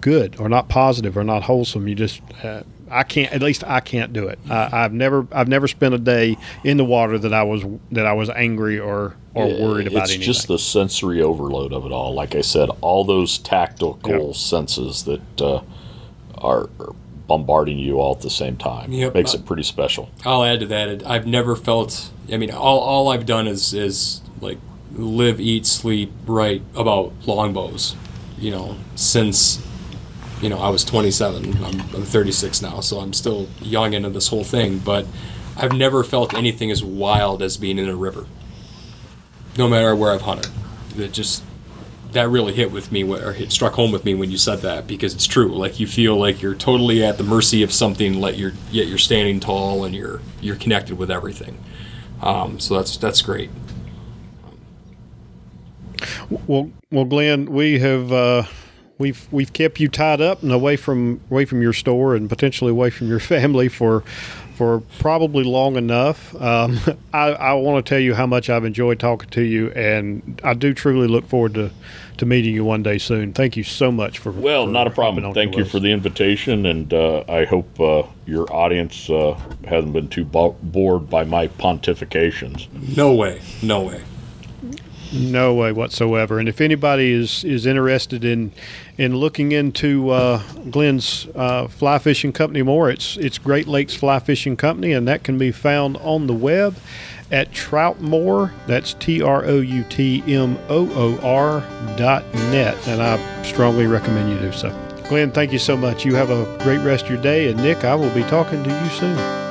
good or not positive or not wholesome. You just uh, I can't at least I can't do it. I, I've never I've never spent a day in the water that I was that I was angry or or worried about it's anything. just the sensory overload of it all. Like I said, all those tactical Yep. senses that uh, are, are bombarding you all at the same time Yep. makes it pretty special. I'll add to that. I've never felt. I mean, all, all I've done is is like live, eat, sleep, write about longbows. You know, since you know I was 27. I'm, I'm 36 now, so I'm still young into this whole thing. But I've never felt anything as wild as being in a river. No matter where I've hunted, it just that really hit with me or it struck home with me when you said that because it's true like you feel like you're totally at the mercy of something let you're yet you're standing tall and you're you're connected with everything um, so that's that's great Well, well, Glenn, we have uh, we've we've kept you tied up and away from away from your store and potentially away from your family for for probably long enough. Um, I, I want to tell you how much I've enjoyed talking to you, and I do truly look forward to to meeting you one day soon. Thank you so much for Well, for not a problem. Thank you us. for the invitation, and uh, I hope uh, your audience uh, hasn't been too bo- bored by my pontifications. no way no way No way whatsoever. And if anybody is, is interested in in looking into uh, Glenn's uh, fly fishing company more, it's it's Great Lakes Fly Fishing Company, and that can be found on the web at Troutmoor. That's T R O U T M O O R dot net, and I strongly recommend you do so. Glenn, thank you so much. You have a great rest of your day, and Nick, I will be talking to you soon.